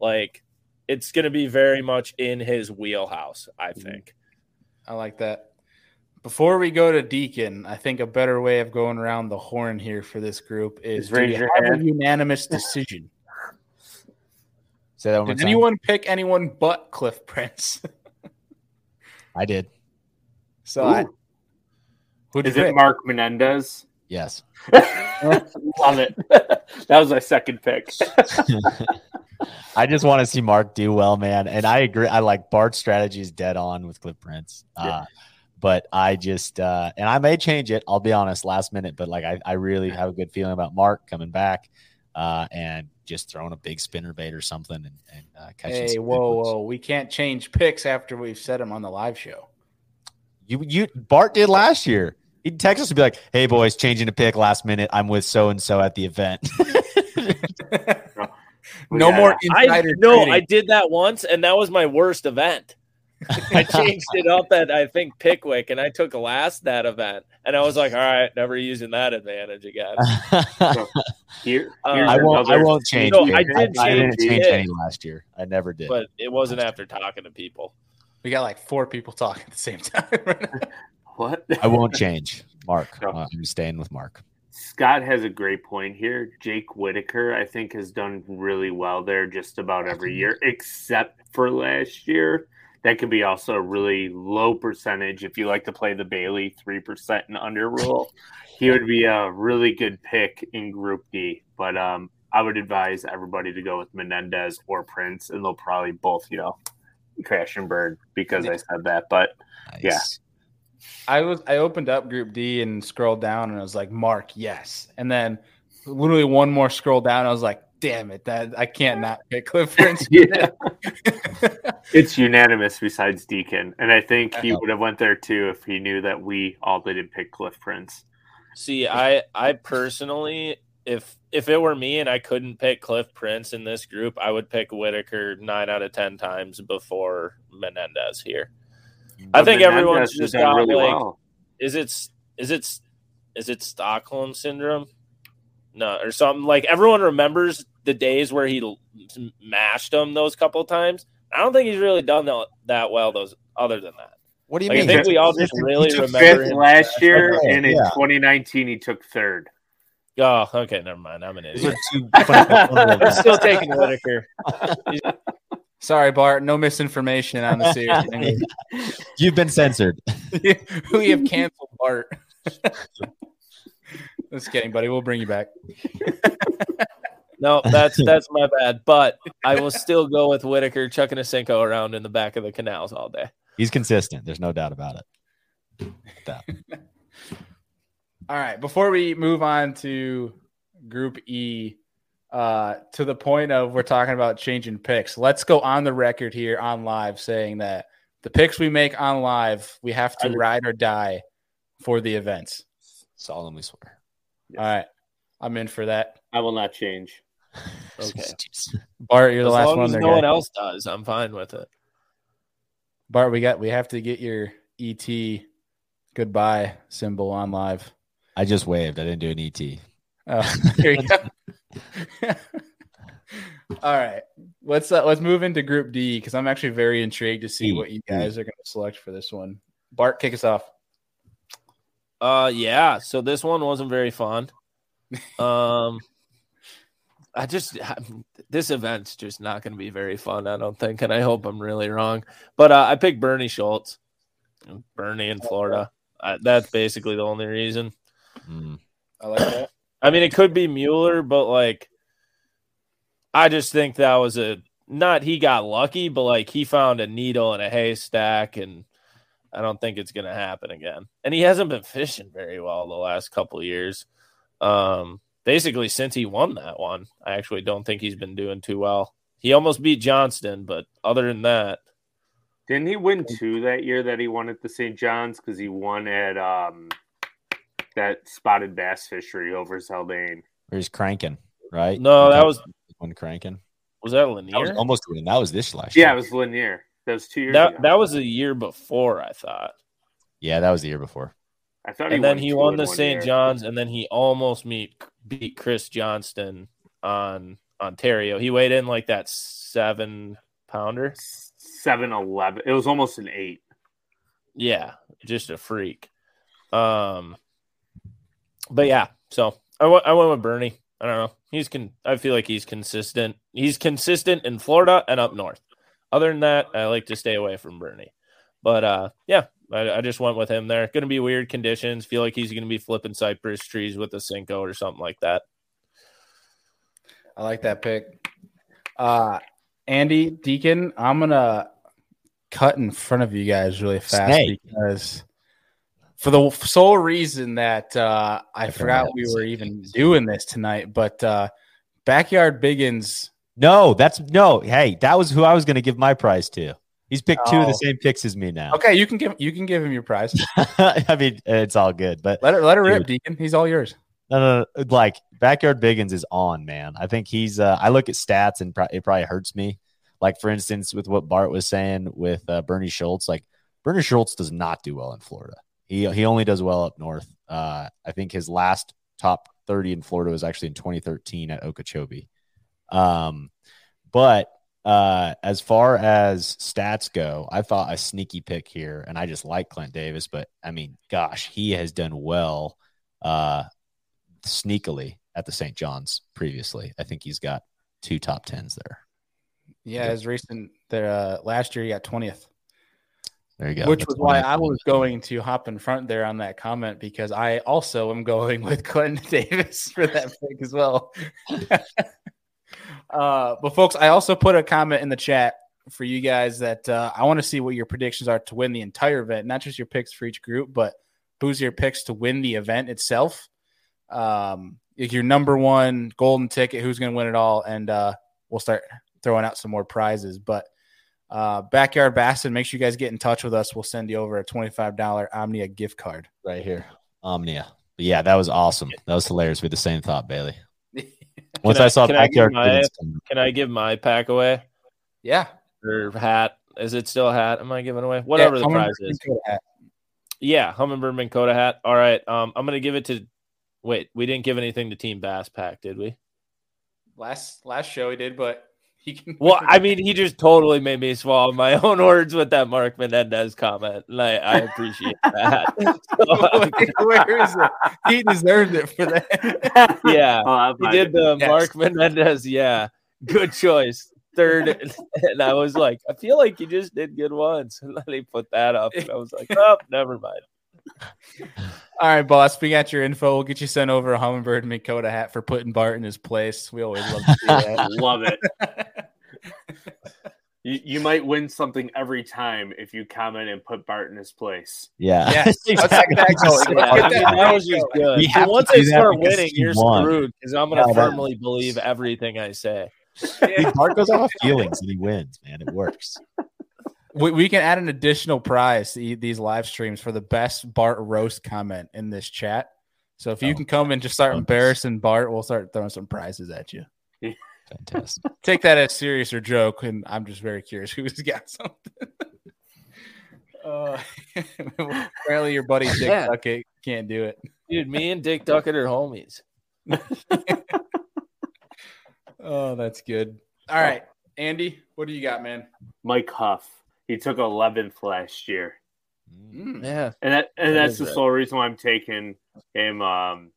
Like it's going to be very much in his wheelhouse. I mm-hmm. think.
I like that. Before we go to Deacon, I think a better way of going around the horn here for this group is
raise
we
your
have a
hand.
unanimous <laughs> decision.
Say that one more
Did
time.
anyone pick anyone but Cliff Prince?
I did.
so I,
Ooh.
who'd you
Is it
pick?
Mark Menendez?
Yes. <laughs>
Love it. <laughs> that was my second pick.
I just want to see Mark do well, man. And I agree. I like Bart's strategy is dead on with Cliff Prince. Uh, but I just, uh, and I may change it. I'll be honest, last minute. But like, I, I really have a good feeling about Mark coming back uh, and just throwing a big spinner bait or something and, and uh, catching.
Hey, whoa, whoa! We can't change picks after we've said them on the live show.
You, you, Bart did last year. He'd text us and be like, "Hey, boys, changing a pick last minute. I'm with so and so at the event." <laughs> <laughs> <laughs>
no
Yeah.
more
I
insider.
no,
trading.
I did that once, and that was my worst event. <laughs> I changed it up at I think Pickwick, and I took last that event, and I was like, all right, never using that advantage again. <laughs>
Here,
Uh,
here's
I won't. I won't change.
No,
it.
I did
I, didn't
change
change
it.
any last year. I never did.
But it wasn't after talking to people.
we got like four people talking at the same <laughs> time.
What?
I won't change. Mark,
No.
uh, I'm staying with Mark.
Scott has a great point here. Jake Whitaker, I think, has done really well there just about every year, except for last year. That could be also a really low percentage if you like to play the Bailey 3% and under rule. He would be a really good pick in Group D. But um, I would advise everybody to go with Menendez or Prince, and they'll probably both, you know, crash and burn because I said that. But
Nice.
Yeah.
I was I opened up Group D and scrolled down and I was like, Mark, yes. And then literally one more scroll down, I was like, damn it, that I can't not <laughs> pick Cliff Prince. <laughs>
Yeah. it's unanimous besides Deacon, and I think he
uh-huh.
would have went there too if he knew that we all didn't pick Cliff Prince.
See, I I personally, if if it were me and I couldn't pick Cliff Prince in this group, I would pick Whitaker nine out of ten times before Menendez here. I think everyone's just
done
got
really
like,
well.
is it is it is it Stockholm syndrome? No, or something like everyone remembers the days where he mashed them those couple times. I don't think he's really done that, that well. Those other than that,
What do you
like, I think we all just
He
really
took
remember
Fifth
him.
last year,
Okay,
and in 2019 he took third.
Oh, okay, never mind. I'm an
Those are
idiot.
two funny- <laughs>
I'm still taking Whitaker. <laughs>
Sorry, Bart, no misinformation on the series. <laughs>
You've been censored. <laughs>
we have canceled Bart. <laughs> Just kidding, buddy. We'll bring you back.
No, that's that's my bad. But I will still go with Whitaker chucking a Senko around in the back of the canals all day.
He's consistent. There's no doubt about it.
All right. Before we move on to Group E, uh, to the point of we're talking about changing picks, let's go on the record here on live saying that the picks we make on live, we have to ride or die for the events.
Solemnly swear.
All right. I'm in for that.
I will not change. <laughs>
Okay.
Bart, you're the
as
last
long
one
as
there.
no
guy.
one else does, I'm fine with it.
Bart, we got we have to get your ET goodbye symbol on live.
I just waved. I didn't do an ET.
Oh, <laughs> here you go. <laughs> All right, let's uh, let's move into Group D because I'm actually very intrigued to see what you guys are going to select for this one. Bart, kick us off.
Uh, yeah. So this one wasn't very fun. <laughs> Um, I just this event's just not going to be very fun. I don't think, and I hope I'm really wrong. But uh, I picked Bernie Schultz, Bernie in Florida. I, that's basically the only reason.
Mm.
I like that.
I mean, it could be Mueller, but like, I just think that was a not he got lucky, but like he found a needle in a haystack, and I don't think it's gonna happen again. And he hasn't been fishing very well the last couple years. Um, basically since he won that one, I actually don't think he's been doing too well. He almost beat Johnston, but other than that,
Didn't he win two that year that he won at the St. John's? Because he won at um that spotted bass fishery over Zaldain.
Or he's cranking, right?
no, that was
one cranking.
was that
That was almost winning. That was this last
Yeah,
year.
Yeah, it was Lanier. That was two years
That
ago.
that was a year before, I thought.
Yeah, that was the year before.
I thought he
and then
won
he won the St. John's, and then he almost meet beat Chris Johnston on Ontario. He weighed in like that seven pounder.
Seven eleven. It was almost an eight.
Yeah, just a freak. Um, but yeah, so I went- went with Bernie. I don't know. He's con. I feel like he's consistent. He's consistent in Florida and up north. Other than that, I like to stay away from Bernie. But uh, yeah, I, I just went with him there. Going to be weird conditions. Feel like he's going to be flipping cypress trees with a Senko or something like that.
I like that pick. Uh, Andy Deacon, I'm gonna cut in front of you guys really fast
Snake.
because for the sole reason that uh, I
I
forgot we were even doing this tonight. But uh, backyard Biggins,
No, that's no. Hey, that was who I was going to give my prize to. He's picked two of the
Oh.
same picks as me now.
okay, you can give you can give him your prize. <laughs>
I mean, it's all good, but
Let it let her rip,
Dude.
Deacon. He's all yours.
no, no, no, like backyard Biggins is on, man. I think he's. Uh, I look at stats and pro- it probably hurts me. Like for instance, with what Bart was saying with uh, Bernie Schultz, like Bernie Schultz does not do well in Florida. He he only does well up north. Uh, I think his last top thirty in Florida was actually in 2013 at Okeechobee. Um, but uh, as far as stats go, I thought a sneaky pick here, and I just like Clent Davis. But I mean, gosh, he has done well uh, sneakily at the St. John's previously. I think he's got two top tens there.
Yeah, his recent there uh, last year he got twentieth.
There you go.
Which
That's
was why I was going to hop in front there on that comment because I also am going <laughs> with Clinton Davis for that pick as well. <laughs> uh, but folks, I also put a comment in the chat for you guys that uh, I want to see what your predictions are to win the entire event, not just your picks for each group, but who's your picks to win the event itself. Um, your number one golden ticket, who's going to win it all, and uh, we'll start throwing out some more prizes. But uh, Backyard Bassin, make sure you guys get in touch with us. We'll send you over a $25 Omnia gift card.
right here. Omnia. But yeah, that was awesome. That was hilarious. We had the same thought, Bailey. <laughs> Once
I-
I, saw
can I
backyard
my- Can I give my pack away
yeah.
or hat? Is it still a hat? Am I giving away whatever
Yeah,
the prize is? Yeah, Humminbird Minn Kota hat. All right. Um, I'm gonna give it to. Wait, we didn't give anything to Team Bass Pack, did we?
Last last show we did, but he can.
Well, I mean, he just totally made me swallow my <laughs> own words with that Mark Menendez comment, and I, I appreciate <laughs> that. So, <laughs>
Where is it? He deserved it for that.
yeah,
Oh,
he did the
Yes.
Mark Menendez. Yeah, good choice. Third, and I was like, I feel like you just did good once, and then he put that up, and I was like, oh, never mind.
All right, boss. We got your info. We'll get you sent over a Humminbird Minn Kota hat for putting Bart in his place. We always love to see that. <laughs>
Love it. <laughs> You, you might win something every time if you comment and put Bart in his place.
Yeah.
Yes, <laughs> let's get that going.
Yeah,
Let's
I
get that
that was just good.
We
So
have to
once
do
I
that
start
because
winning,
he
you're
won.
screwed because I'm gonna
No, that-
firmly believe everything I say.
Dude, Bart goes off feelings and he wins, man. It works.
We, we can add an additional prize to these live streams for the best Bart roast comment in this chat. So if you
Oh.
can come and just start
nice.
embarrassing Bart, we'll start throwing some prizes at you.
Fantastic. <laughs>
Take that as serious or joke, and I'm just very curious who's got <laughs> something. uh, <laughs> apparently, your buddy Dick
Yeah.
Duckett can't do it.
Dude, me and Dick Duckett are homies.
Oh, that's good. All right, Andy, what do you got, man?
Mike Huff. He took 11th last year.
Mm.
Yeah.
And that and
That
that's the sole reason why I'm taking him. Um,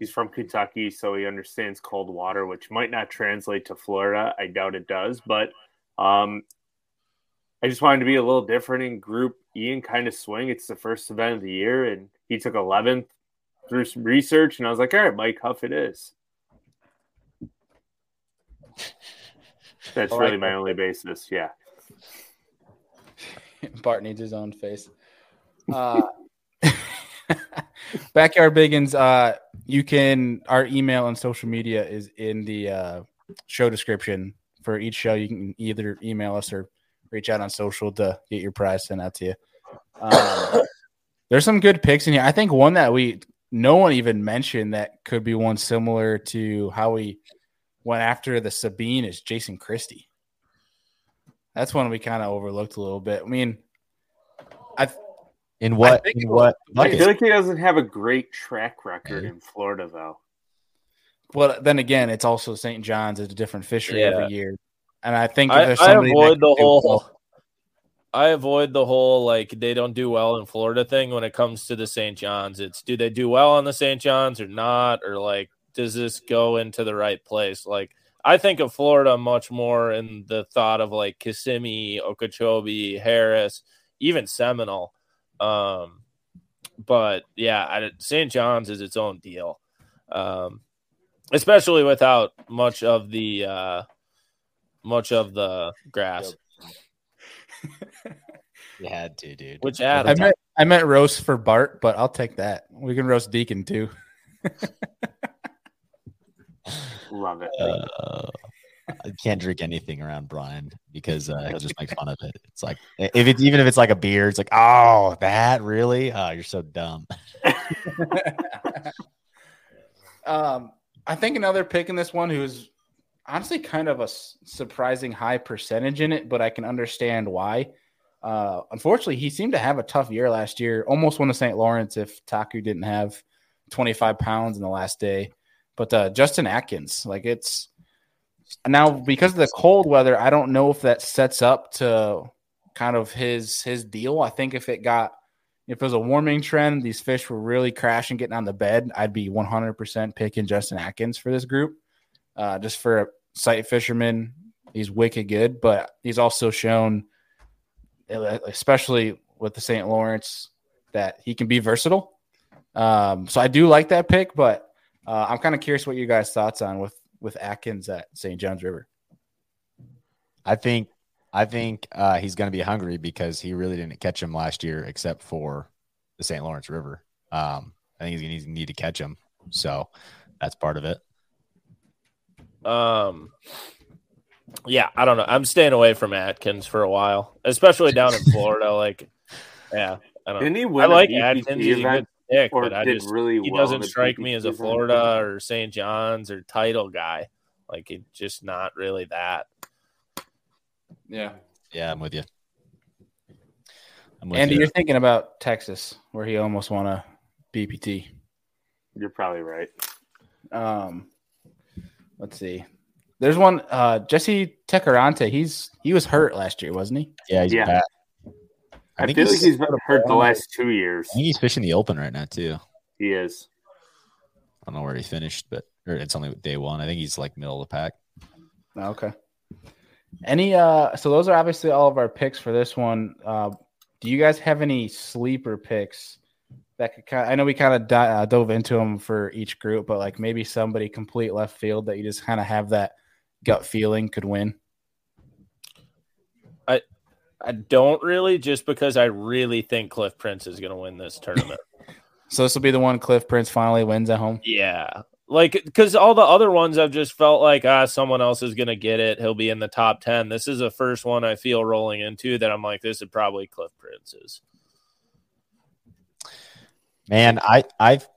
he's from Kentucky, so he understands cold water, which might not translate to Florida. I doubt it does, but um, I just wanted to be a little different in Group E and kind of swing. It's the first event of the year, and he took 11th through some research, and I was like, all right, Mike Huff, it is. That's
I like
really my only basis. Yeah. <laughs>
Bart needs his own face. Uh, <laughs> Backyard Biggins, uh, you can, our email and social media is in the uh, show description for each show. You can either email us or reach out on social to get your prize sent out to you. Um, <coughs> there's some good picks in here. I think one that we, no one even mentioned that could be one similar to how we went after the Sabine is Jason Christie. That's one we kind of overlooked a little bit. I mean, I
In what?
think
In what?
was-
I feel like he doesn't have a great track record
Okay.
in Florida, though.
Well, then again, it's also St. John's. It's a different fishery
Yeah.
every year, and I think
I,
if there's
I avoid the whole
well-
I avoid the whole like they don't do well in Florida thing when it comes to the St. John's. It's do they do well on the St. John's or not? Or like does this go into the right place? Like I think of Florida much more in the thought of like Kissimmee, Okeechobee, Harris, even Seminole. Um, but yeah, I, St. John's is its own deal, um, especially without much of the uh, much of the grass. <laughs>
You had to, dude.
Which
I meant I meant roast for Bart, but I'll take that. We can roast Deacon too. <laughs>
Love it.
Uh, I can't drink anything around Brian because uh, he'll just make fun of it. It's like if it's even if it's like a beer, it's like, oh, that really? Oh, you're so dumb. <laughs>
um, I think another pick in this one who's honestly kind of a surprising high percentage in it, but I can understand why. Uh, unfortunately, he seemed to have a tough year last year. Almost won the St. Lawrence if Taku didn't have 25 pounds in the last day. But uh, Justin Atkins, like it's now because of the cold weather, I don't know if that sets up to kind of his his deal. I think if it got if it was a warming trend, these fish were really crashing, getting on the bed, I'd be 100% picking Justin Atkins for this group. Uh, just for a sight fisherman, he's wicked good, but he's also shown, especially with the St. Lawrence, that he can be versatile. Um, so I do like that pick, but uh, I'm kind of curious what you guys' thoughts on with with Atkins at St. John's River.
I think I think uh, he's going to be hungry because he really didn't catch him last year, except for the St. Lawrence River. Um, I think he's going to need to catch him, so that's part of it.
Um, yeah, I don't know. I'm staying away from Atkins for a while, especially down in <laughs> Florida. Like, yeah, I don't.
Didn't he
I
win
like Atkins. He's a good
event
pick, but I just
really
he
well?
doesn't strike me as a
BPT event?
Florida or St. John's or title guy. Like, it's just not really that.
Yeah.
Yeah, I'm with you. I'm with
Andy,
you.
you're thinking about Texas, where he almost won a BPT.
You're probably right.
Um, let's see. There's one, uh, Jesse Tacoronte. He's he was hurt last year, wasn't he?
yeah, he's
Yeah.
back.
I,
I think
feel
he's,
like he's been hurt the last two years.
I think he's fishing the open right now too.
He is.
I don't know where he finished, but or it's only day one. I think he's like middle of the pack.
Oh, Okay. Any uh so those are obviously all of our picks for this one. Uh do you guys have any sleeper picks that could kind I know we kind of di- uh, dove into them for each group, but like maybe somebody complete left field that you just kind of have that gut feeling could win.
I don't really, just because I really think Cliff Prince is going to win this tournament. <laughs>
So this will be the one Cliff Prince finally wins at home.
Yeah. Like, because all the other ones I've just felt like, ah, someone else is going to get it. He'll be in the top 10. This is the first one I feel rolling into that I'm like, this is probably Cliff Prince's.
Man, I I've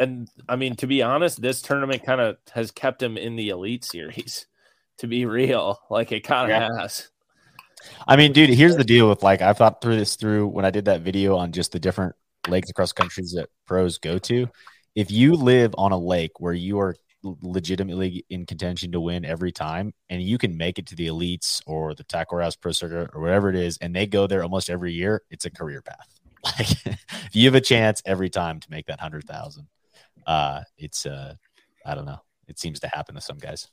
and I mean, to be honest, this tournament kind of has kept him in the elite series. To be real, like it kind of
Yeah.
has.
I mean, dude, here's the deal with like I thought through this through when I did that video on just the different lakes across countries that pros go to. If you live on a lake where you are legitimately in contention to win every time, and you can make it to the elites or the Tackle Warehouse Pro Circuit or whatever it is, and they go there almost every year, it's a career path. <laughs> Like if you have a chance every time to make that hundred thousand, uh, it's uh, I don't know. It seems to happen to some guys.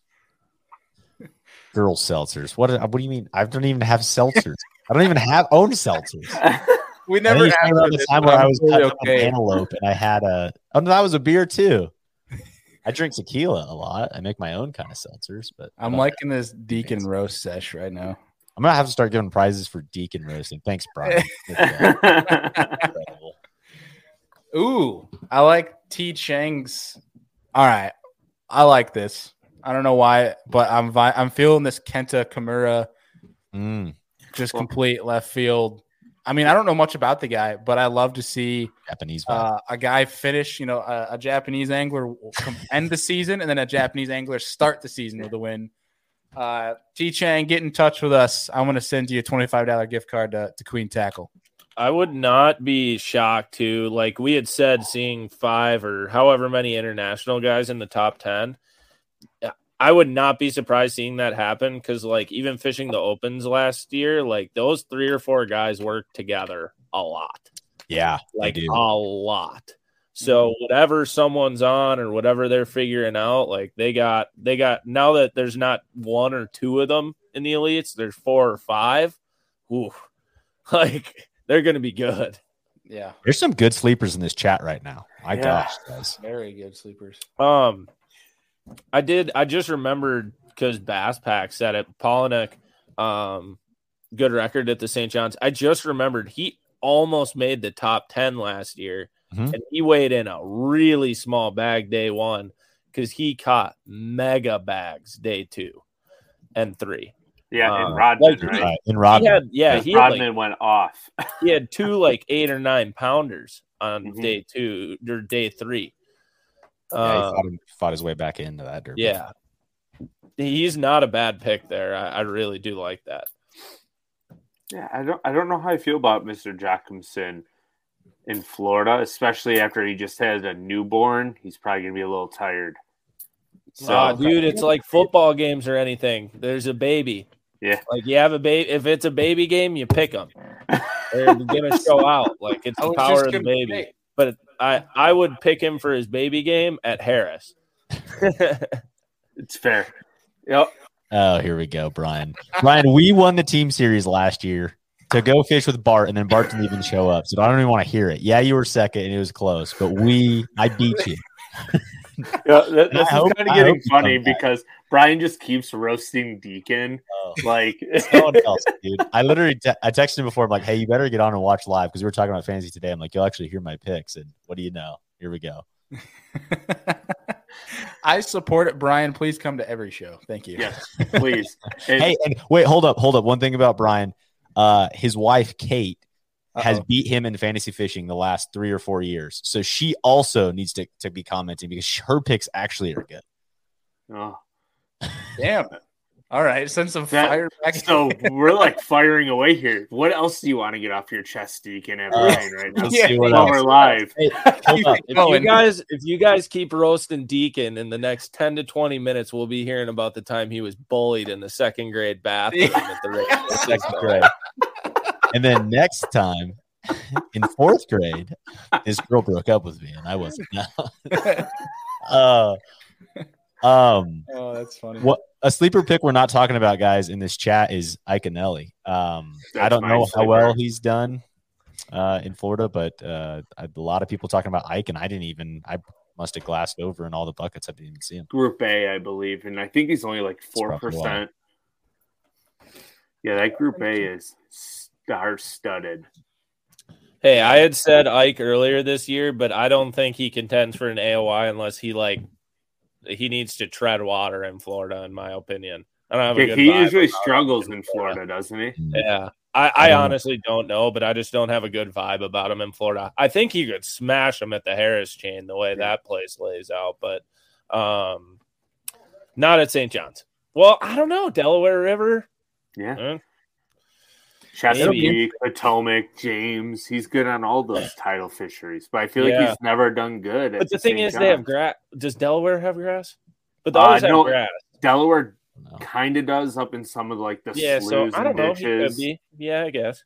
Girl seltzers. What? What do you mean? I don't even have seltzers. I don't even have own seltzers. <laughs>
We never had
the time where I was
totally
cutting up an
okay.
antelope and I had a. Oh no, that was a beer too. <laughs> I drink tequila a lot. I make my own kind of seltzers, but
I'm liking this Deacon roast sesh right now.
I'm gonna have to start giving prizes for Deacon roasting. Thanks, Brian. <laughs> Good job. Incredible.
Ooh, I like T Chang's. All right, I like this. I don't know why, but I'm vi- I'm feeling this Kenta Kimura
Mm,
just
Cool.
complete left field. I mean, I don't know much about the guy, but I love to see
Japanese
uh, a guy finish. You know, a, a Japanese angler end the season, and then a Japanese angler start the season with a win. Uh, T Chang, get in touch with us. I'm going to send you a twenty five dollar gift card to, to Queen Tackle.
I would not be shocked to like we had said seeing five or however many international guys in the top 10. I would not be surprised seeing that happen cuz like even fishing the opens last year like those three or four guys worked together a lot.
yeah,
Like a lot. So whatever someone's on or whatever they're figuring out like they got they got now that there's not one or two of them in the elites, there's four or five. Ooh. <laughs> Like they're going to be good.
Yeah,
There's some good sleepers in this chat right now. My
Yeah.
gosh, guys.
very good sleepers.
Um, I did. I just remembered because Bass Pack said it. Palaniuk, um, good record at the St. John's. I just remembered he almost made the top ten last year,
Mhm.
and he weighed in a really small bag day one because he caught mega bags day two and three.
yeah,
Uh,
and Rodman,
like-
right?
Right. In
He
Rodman.
had, yeah, he had,
Rodman
like,
went off.
he had two like eight or nine pounders on
Mhm.
day two or day three.
Yeah, he
Um,
fought, him- fought his way back into that derby.
Yeah. He's not a bad pick there. I, I really do like that.
Yeah, I don't I don't know how I feel about Mr. Jacobson in Florida, especially after he just had a newborn. He's probably gonna be a little tired. So
Aw, dude, it's like football games or anything. There's a baby.
Yeah.
Like you have a baby. If it's a baby game, you pick them. <laughs> They're gonna show out. Like it's the power of the baby.
say,
But I I would pick him for his baby game at Harris.
it's fair. Yep.
Oh, here we go, Brian. Brian, we won the team series last year to go fish with Bart, and then Bart didn't even show up. So I don't even want to hear it. Yeah, you were second, and it was close, but we, I beat you. <laughs> <laughs>
Yeah, this
I
is
hope-
kind of getting funny
come back.
because Brian just keeps roasting Deacon.
Oh.
Like <laughs>
No one else, dude. I literally, te- I texted him before. I'm like, hey, you better get on and watch live because we were talking about fantasy today. I'm like, you'll actually hear my picks, and what do you know? Here we go. <laughs>
I support it, Brian. Please come to every show. Thank you.
yes, please.
Hey, and wait, hold up, hold up. One thing about Brian, uh, his wife Kate has
Uh-oh.
beat him in fantasy fishing the last three or four years, so she also needs to to be commenting because her picks actually are good.
oh. <laughs>
Damn. All right. Send some
That-
fire back.
So we're like firing away here. What else do you want to get off your chest, Deacon, at
Uh,
Brian right now?
Let's
Yeah.
see what
While
else.
we're live.
Hey, hold up.
If you guys if you guys keep roasting Deacon in the next 10 to 20 minutes, we'll be hearing about the time he was bullied in the second grade bathroom at the race.
Second <laughs> grade. And then next time in fourth grade, this girl broke up with me and I wasn't. <laughs> uh, um,
oh, that's funny.
what a sleeper pick we're not talking about, guys, in this chat is Iaconelli. Um, I don't
my
know how well he's done uh, in Florida, but uh, a lot of people talking about Ike, and I didn't even. I must have glassed over in all the buckets. I didn't even see him.
Group A, I believe, and I think he's only like four percent. Yeah, that Group A is star studded.
Hey, I had said Ike earlier this year, but I don't think he contends for an AOY unless he like he needs to tread water in Florida, in my opinion. I don't have a
Yeah,
good
he usually struggles in Florida, doesn't he?
Yeah. I,
I
I
don't know.
honestly don't know, but I just don't have a good vibe about him in Florida. I think he could smash him at the Harris chain the way that place lays out, but um not at St. John's. Well, I don't know. Delaware River.
Yeah.
eh,
Chesapeake, Potomac, James. He's good on all those <clears throat> tidal fisheries, but I feel like he's never done good.
But
at
the thing
St.
is, they have grass. Does Delaware have grass? But the
Uh,
others have
no.
grass.
Delaware
No.
kind of does up in some of like the
Yeah, so
sloughs
I don't
and
know. He could be. Yeah, I guess.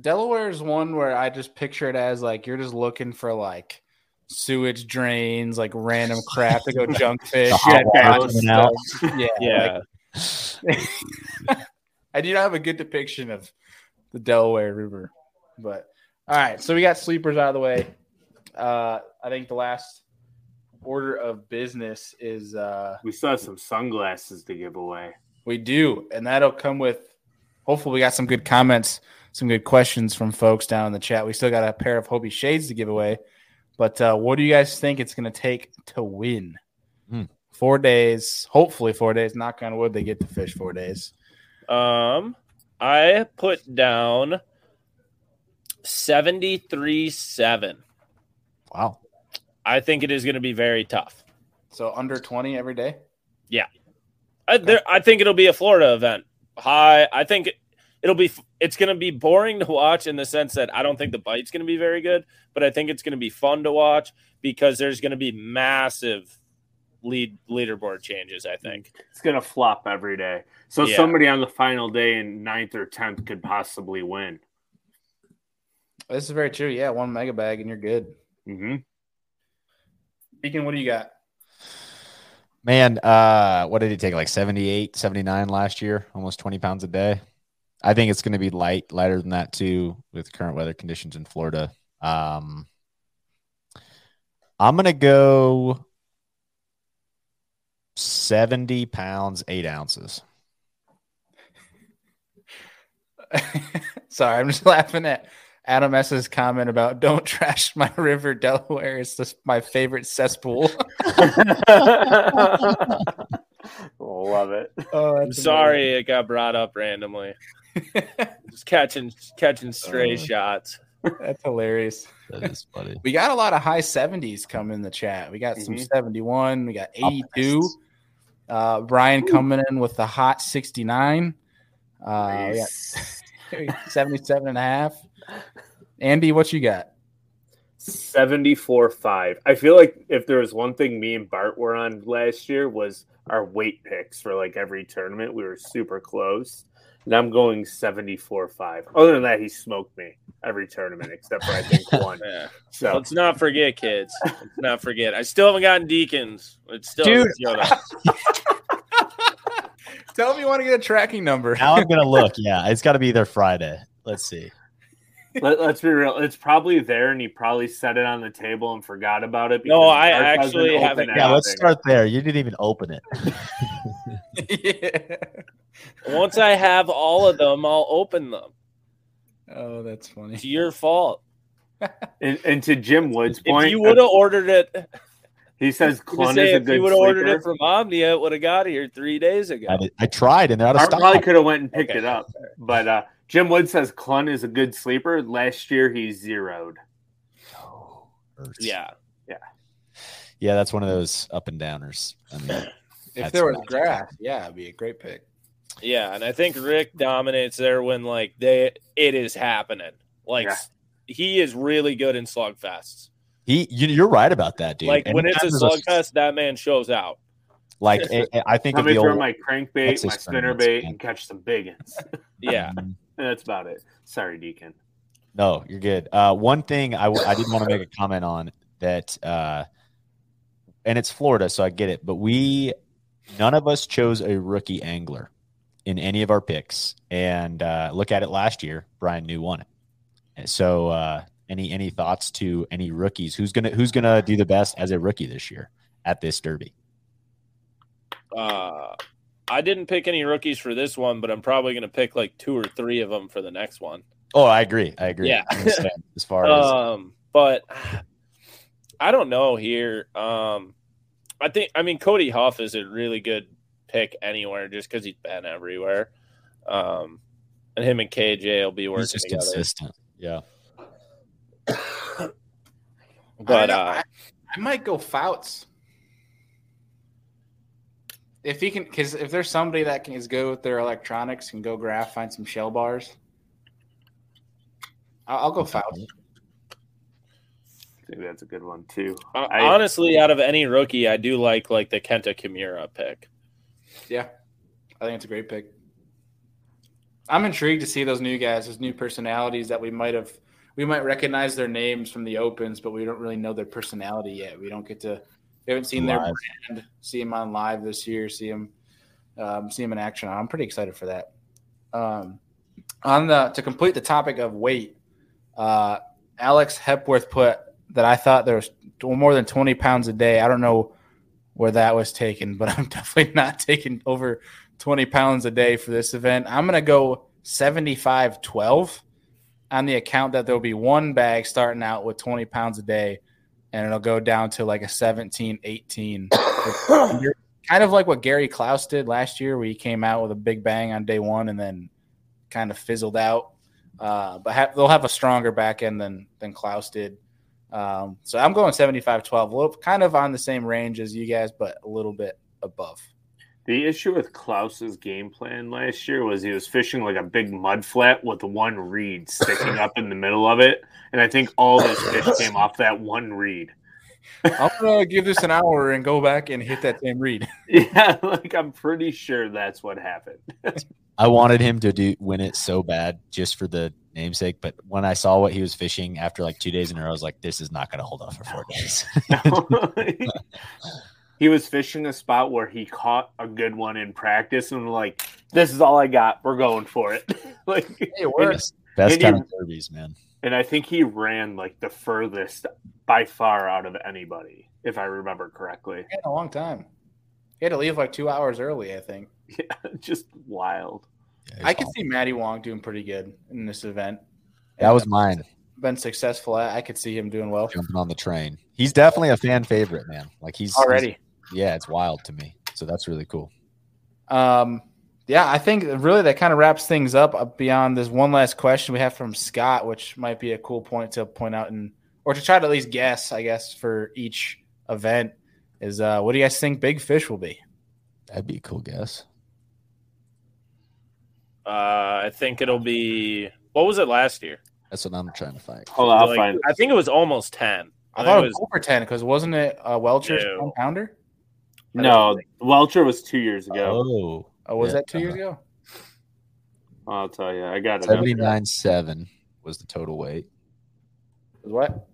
Delaware's one where I just picture it as like you're just looking for like sewage drains, like random crap to go <laughs> junk fish.
The
Yeah,
water coming out.
yeah,
Yeah. <laughs>
I do not have a good depiction of the Delaware River. But all right, so we got sleepers out of the way. Uh, I think the last order of business is uh,
We still have some sunglasses to give away.
we do, and that'll come with. Hopefully, we got some good comments, some good questions from folks down in the chat. We still got a pair of Hobie shades to give away, but uh, what do you guys think it's going to take to win?
Hmm.
Four days, hopefully four days. Knock on wood, they get to fish four days.
Um, I put down seventy-three seven.
Wow.
I think it is going to be very tough.
So under twenty every day. Yeah.
I, there, I think it'll be a Florida event. High. I think it, it'll be. It's going to be boring to watch in the sense that I don't think the bite's going to be very good, but I think it's going to be fun to watch because there's going to be massive lead leaderboard changes. I think.
It's gonna flop every day. So
Yeah.
somebody on the final day in ninth or tenth could possibly win.
This is very true. Yeah, one mega bag and you're good.
Mm-hmm.
Deacon, what do you got?
Man, uh, what did he take? Like 78, 79 last year, almost 20 pounds a day. I think it's going to be light, lighter than that too, with current weather conditions in Florida. Um, I'm going to go 70 pounds, eight ounces. <laughs>
Sorry, I'm just <laughs> laughing at Adam S's comment about don't trash my <laughs> river, Delaware. It's just my favorite cesspool.
Love it.
oh,
I'm sorry it got brought up randomly. Just catching catching stray
Uh,
shots.
That's hilarious.
That is funny.
We got a lot of high 70s coming in the chat. We got some
Mhm.
71, we got 82.
Optimists.
Uh, Brian coming in with the hot 69. Uh, we got
Nice. <laughs>
77 and a half. Andy, what you got?
74 5. I feel like if there was one thing me and Bart were on last year was our weight picks for like every tournament. We were super close. And I'm going 74 5. Other than that, he smoked me every tournament except for I think <laughs> one.
Yeah.
So
Let's not forget, kids. Let's not forget. I still haven't gotten deacons. It's still
Dude. <laughs>
Tell me you want to get a tracking number.
Now I'm going to look. <laughs> Yeah, it's got to be there Friday. Let's see.
let, us be real. It's probably there and he probably set it on the table and forgot about it.
No, I actually
open
haven't-
Yeah, let's start there. You didn't even open it.
yeah.
Once I have all of them, I'll open them.
Oh, that's funny.
It's your fault.
And, and to Jim Wood's
If
point,
you would have ordered it,
he says
I'm gonna
Clunn
say
is a
if
good
you would have ordered
sleeper.
it from Omnia, it would have got here three days ago.
I, did- I tried, and they're out of
Bart
stock.
probably could have went and picked
Okay.
it up. But uh, Jim Wood says Clunn is a good sleeper. Last year he zeroed.
Oh, hurts.
Yeah.
yeah, that's one of those up and downers. I mean,
If there was grass, yeah, it'd be a great pick.
Yeah, and I think Rick dominates there when like they it is happening. Like
Yeah.
he is really good in slugfests.
he, you, you're right about that, dude.
like when it's a
Anytime there's
slugfest, that man shows out.
like I- I I think
Let
of
me
the
throw
old.
my crankbait, my spinner bait,
man.
and catch some big ones. <laughs>
Yeah.
Mhm.
That's about it. Sorry, Deacon.
No, you're good. Uh, one thing I, w- I didn't want to make a comment on that, uh, and it's Florida, so I get it, but we none of us chose a rookie angler in any of our picks. And uh, look at it last year, Brian New won it. And so, uh, any any thoughts to any rookies? Who's gonna who's gonna do the best as a rookie this year at this derby?
Uh I didn't pick any rookies for this one, but I'm probably going to pick like two or three of them for the next one.
Oh, I agree. I agree.
Yeah.
As far <laughs> as
Um, but I don't know here. Um, I think I mean Cody Huff is a really good pick anywhere just because he's been everywhere. Um, and him and KJ will be working
He's just
together.
consistent. Yeah. <coughs>
But
I,
uh,
I, I might go Fouts. If he can, because if there's somebody that can is good with their electronics, can go graph, find some shell bars. I'll, I'll go Fouts.
I think that's a good one too.
uh,
I-
honestly, out of any rookie, I do like like the Kenta Kimura pick.
Yeah, I think it's a great pick. I'm intrigued to see those new guys, those new personalities that we might have. We might recognize their names from the opens, but we don't really know their personality yet. We don't get to. We haven't seen their brand. See them on live this year. See them. Um, see them in action. I'm pretty excited for that. Um, on the to complete the topic of weight, uh, Alex Hepworth put that I thought there was more than 20 pounds a day. I don't know where that was taken, but <laughs> I'm definitely not taking over 20 pounds a day for this event. I'm going to go 75 12 on the account that there'll be one bag starting out with 20 pounds a day and it'll go down to like a 17 18. <coughs> kind of like what Gary Klaus did last year, where he came out with a big bang on day one and then kind of fizzled out. Uh, but ha- they'll have a stronger back end than, than Klaus did. Um, so I'm going 75 12, a little kind of on the same range as you guys, but a little bit above.
The issue with Klaus's game plan last year was he was fishing like a big mud flat with one reed sticking up in the middle of it, and I think all those fish <laughs> came off that one reed.
I'm gonna give this an hour and go back and hit that same read. <laughs>
Yeah, like I'm pretty sure that's what happened. <laughs>
I wanted him to do win it so bad just for the namesake, but when I saw what he was fishing after like two days in a row, I was like, "This is not going to hold up for four days." <laughs> <laughs>
he was fishing a spot where he caught a good one in practice, and like, this is all I got. We're going for it. <laughs> like,
Hey, we're
best best
and
kind
you-
of derbies, man.
and I think he ran like the furthest by far out of anybody, if I remember correctly.
in a long time. He had to leave like two hours early, I think. <laughs>
Yeah, just wild.
Yeah,
I could
awesome.
see Matty Wong doing pretty good in this event.
that was mine.
Been successful at. I could see him doing well
Jumping on the train. He's definitely a fan favorite, man. Like he's he's-
already.
yeah, it's wild to me. So that's really cool.
Um, yeah, I think really that kind of wraps things up. Uh, Beyond this one last question we have from Scott, which might be a cool point to point out and or to try to at least guess, I guess, for each event is uh, what do you guys think Big Fish will be?
That'd be a cool guess.
Uh, I think it'll be what was it last year?
That's what I'm trying to find.
Hold on, I'll
Like,
find.
I think it was almost ten.
I
I
thought it was over ten because wasn't it uh, Welcher's
No.
one pounder?
No, Welcher was two years ago.
Oh,
Oh, was
Yeah.
that two years ago?
I'll tell you, I got it.
seventy nine seven was the total weight.
Was what?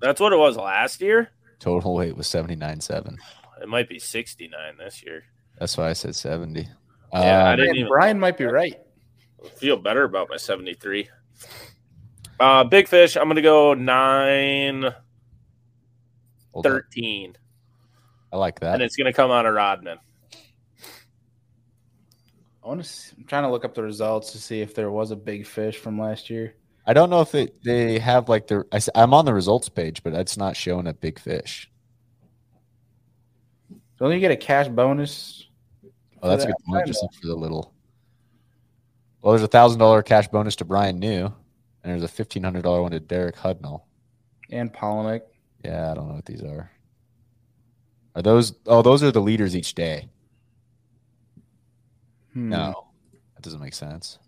That's what it was last year.
Total weight was seventy nine seven.
It might be sixty nine this year.
That's why I said seventy.
Yeah, I
Um,
didn't
Man,
even-
Brian might be right.
feel better about my 73. Uh, big fish, I'm going to go 9
hold on.
13,
I like that.
and it's going to come out of Rodman.
I want to. I'm trying to look up the results to see if there was a big fish from last year.
I don't know if it they have like the I, am on the results page, but it's not showing a big fish.
Don't you get a cash bonus?
Oh, that's a good point. Just look for the little. Well, there's a thousand dollar cash bonus to Brian New, and there's a fifteen hundred dollar one to Derek Hudnall.
And Palaniuk.
Yeah, I don't know what these are. Are those? Oh, those are the leaders each day.
Hmm.
No, that doesn't make sense.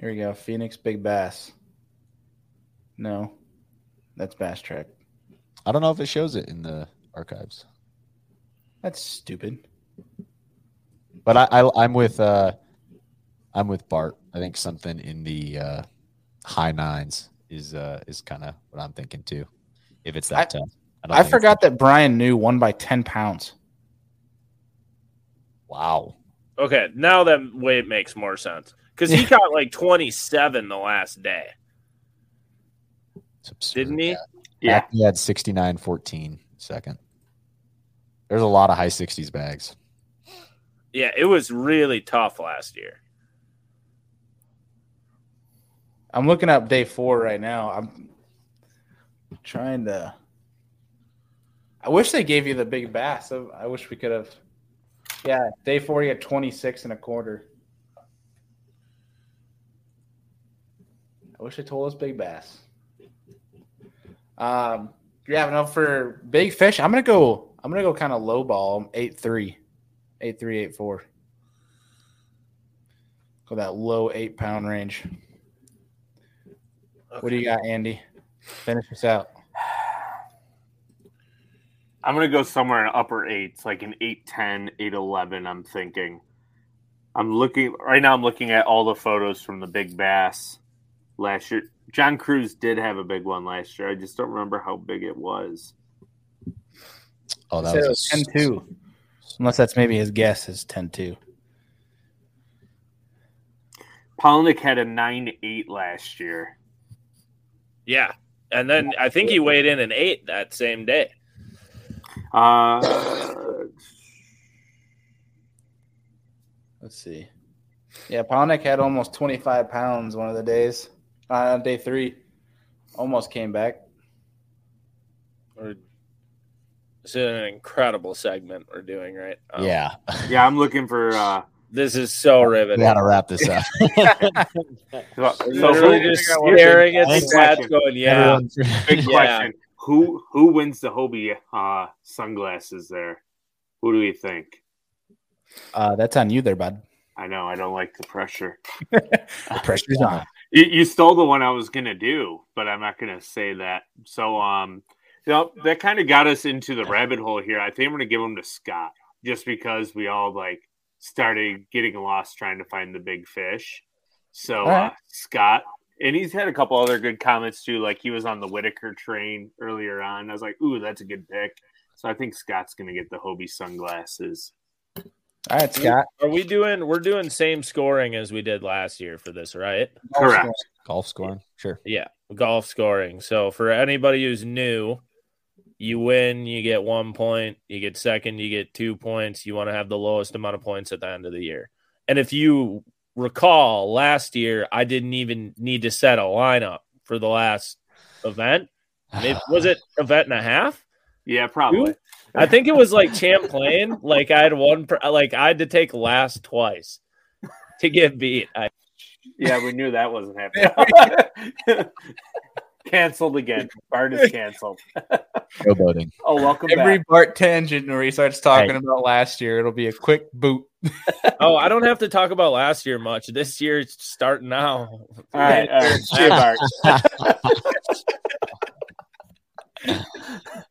Here we go. Phoenix Big Bass. No, that's Bass Track.
I don't know if it shows it in the archives,
That's stupid.
but I, I I'm with uh, I'm with Bart. I think something in the uh, high nines is uh is kind of what I'm thinking too. If it's that tough, don't
I forgot that Brian New won by ten pounds.
Wow.
Okay, now that way it makes more sense. Because he <laughs> got like 27 the last day,
It's absurd.
didn't he?
Yeah,
He had 69 14 second. There's a lot of high 60s bags.
Yeah, it was really tough last year.
I'm looking up day four right now. I'm trying to. I wish they gave you the big bass. I, I wish we could have. Yeah, day four, you had 26 and a quarter. I wish they told us big bass. Um, yeah, enough for big fish, I'm gonna go. I'm gonna go kind of low ball, eight three, eight three, eight four. Go that low eight pound range. What do you got, Andy? Finish us out.
I'm gonna go somewhere in upper eights, like an 810, 811, I'm thinking. I'm looking right now I'm looking at all the photos from the big bass last year. John Crews did have a big one last year. I just don't remember how big it was.
Oh, that was,
was 10 2. Unless that's maybe his guess is 10 2.
Palaniuk had a 9 8 last year.
Yeah. And then I think he weighed in an eight that same day.
Uh,
Let's see. Yeah, Palaniuk had almost 25 pounds one of the days. Uh, on day three. Almost came back.
It's an incredible segment we're doing, right? Um,
yeah.
yeah, I'm looking for. Uh,
This is so
We
riveting.
got to wrap this up. <laughs>
so,
Literally
who-
just staring at the stats going, yeah.
Everyone-
big
Yeah.
question: Who who wins the Hobie uh, sunglasses? There, who do we think?
Uh, that's on you there, bud.
I know I don't like the pressure. <laughs>
The pressure's on.
You, you stole the one I was gonna do, but I'm not gonna say that. So, um, you that kind of got us into the rabbit hole here. I think I'm gonna give them to Scott just because we all like started getting lost trying to find the big fish. So,
All right.
uh, Scott, and he's had a couple other good comments too. Like he was on the Whitaker train earlier on. I was like, ooh, that's a good pick. So I think Scott's gonna get the Hobie sunglasses.
All right, Scott.
Are we doing we're doing same scoring as we did last year for this, right?
Correct.
Golf scoring. Sure.
Yeah, golf scoring. So for anybody who's new, you win, you get one point. You get second, you get two points. You want to have the lowest amount of points at the end of the year. And if you recall, last year I didn't even need to set a lineup for the last event. Maybe, <sighs> was it event and a half?
Yeah, probably.
I think it was like Champlain. <laughs> Like I had one, like I had to take last twice to get beat. I,
Yeah, we knew that wasn't happening. <laughs> <laughs> canceled again. <laughs> Bart is canceled.
Showboating.
Oh, welcome
Every
back.
Bart tangent where he starts talking
Hey.
about last year, it'll be a quick boot. <laughs>
oh, I don't have to talk about last year much. This year it's starting now.
All right, all right. <laughs> Hey, Bart.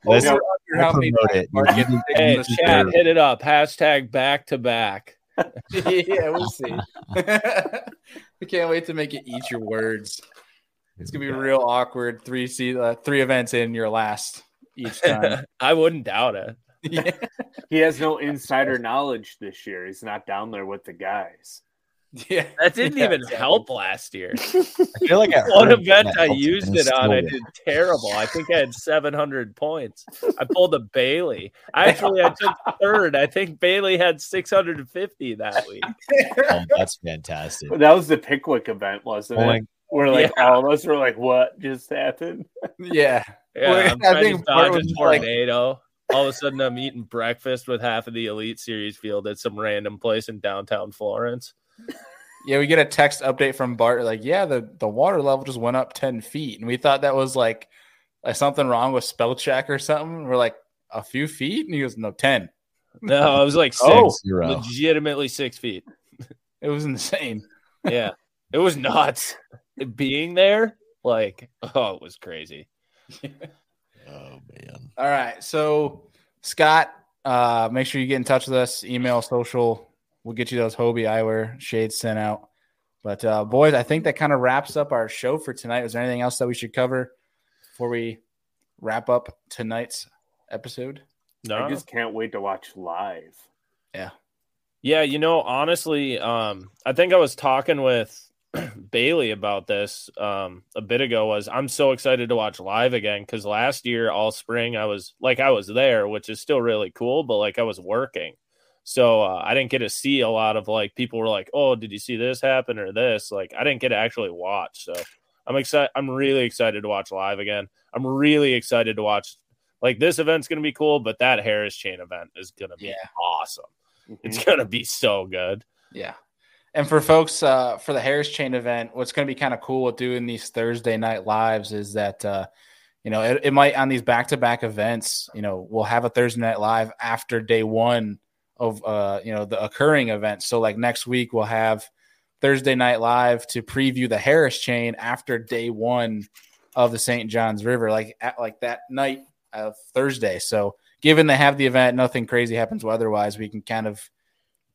Let's
Yeah.
How
promote it.
Bart gets
You-
taken
Hey, chat, hit it up. Hashtag back to back.
yeah, we'll see. we can't wait to make it eat your words. It's gonna be real awkward. Three se- uh, three events in your last each <laughs> time.
I wouldn't doubt it.
yeah. <laughs>
He has no insider knowledge this year. He's not down there with the guys.
yeah,
That didn't
Yeah,
even
exactly.
help last year. <laughs>
I feel like I
One event I used it on, I
still
did terrible. I think I had 700 points. I pulled a Bailey. Actually, I took third. I think Bailey had 650 that week.
Oh, that's fantastic.
That was the Pickwick event, wasn't
Only-
it? Where like all of us were like, "What just happened?" <laughs>
yeah.
Yeah,
Well,
I'm
I
trying
think
to dodge a
was just like-
tornado. All of a sudden, I'm eating breakfast with half of the Elite Series field at some random place in downtown Florence.
Yeah, we get a text update from Bart like, yeah, the, the water level just went up 10 feet. And we thought that was like, like something wrong with spell check or something. We're like, a few feet? And he goes, no, 10.
No, it was like <laughs> oh. six,
Oh,
Zero.
legitimately six feet.
It was insane.
Yeah, it was nuts. Being there, like, oh, it was crazy.
Oh man.
All right. So, Scott, uh, make sure you get in touch with us. Email, social. We'll get you those Hobie eyewear shades sent out. But, uh, boys, I think that kind of wraps up our show for tonight. Is there anything else that we should cover before we wrap up tonight's episode?
No,
I just can't wait to watch live. Yeah.
Yeah, you know, honestly, um, I think I was talking with <clears throat> Bailey about this um, a bit ago. Was I'm so excited to watch live again because last year all spring I was like I was there, which is still really cool, but like I was working, so uh, I didn't get to see a lot of like people were like, "Oh, did you see this happen or this?" Like I didn't get to actually watch, so I'm excited. I'm really excited to watch live again. I'm really excited to watch Like this event's going to be cool, but that Harris chain event is going to be
Yeah.
awesome.
Mhm.
It's going to be so good.
Yeah. And for folks uh, for the Harris Chain event, what's going to be kind of cool with doing these Thursday night lives is that, uh, you know, it, it might on these back to back events, you know, we'll have a Thursday night live after day one of, uh, you know, the occurring event. So, like next week, we'll have Thursday night live to preview the Harris Chain after day one of the St. Johns River, like at like that night of Thursday. So, given they have the event, nothing crazy happens weather wise, we can kind of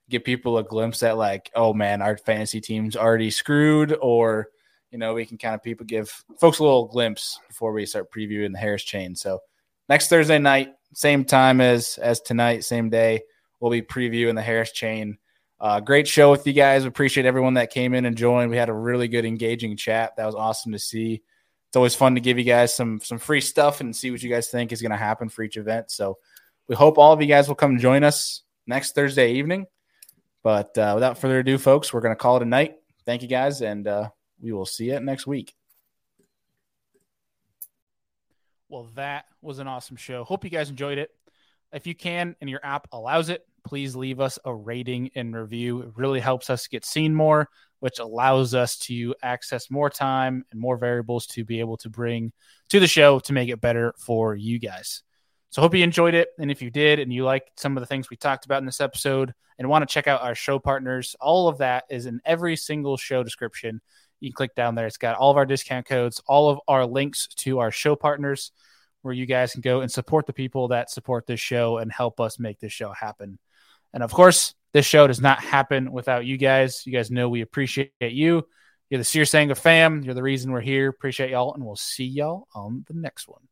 give people a glimpse at like, oh man, our fantasy team's already screwed, or you know, we can kind of people give folks a little glimpse before we start previewing the Harris chain. So next Thursday night, same time as as tonight, same day, we'll be previewing the Harris chain. Uh, great show with you guys. Appreciate everyone that came in and joined. We had a really good engaging chat. That was awesome to see. It's always fun to give you guys some some free stuff and see what you guys think is going to happen for each event. So we hope all of you guys will come join us next Thursday evening. But uh, without further ado, folks, we're going to call it a night. Thank you guys, and uh, we will see you next week. Well, that was an awesome show. Hope you guys enjoyed it. If you can and your app allows it, please leave us a rating and review. It really helps us get seen more, which allows us to access more time and more variables to be able to bring to the show to make it better for you guys. So hope you enjoyed it. And if you did and you liked some of the things we talked about in this episode and want to check out our show partners, all of that is in every single show description. You can click down there. It's got all of our discount codes, all of our links to our show partners where you guys can go and support the people that support this show and help us make this show happen. And of course, this show does not happen without you guys. You guys know we appreciate you. You're the Sear Sanger fam. You're the reason we're here. Appreciate y'all, and we'll see y'all on the next one.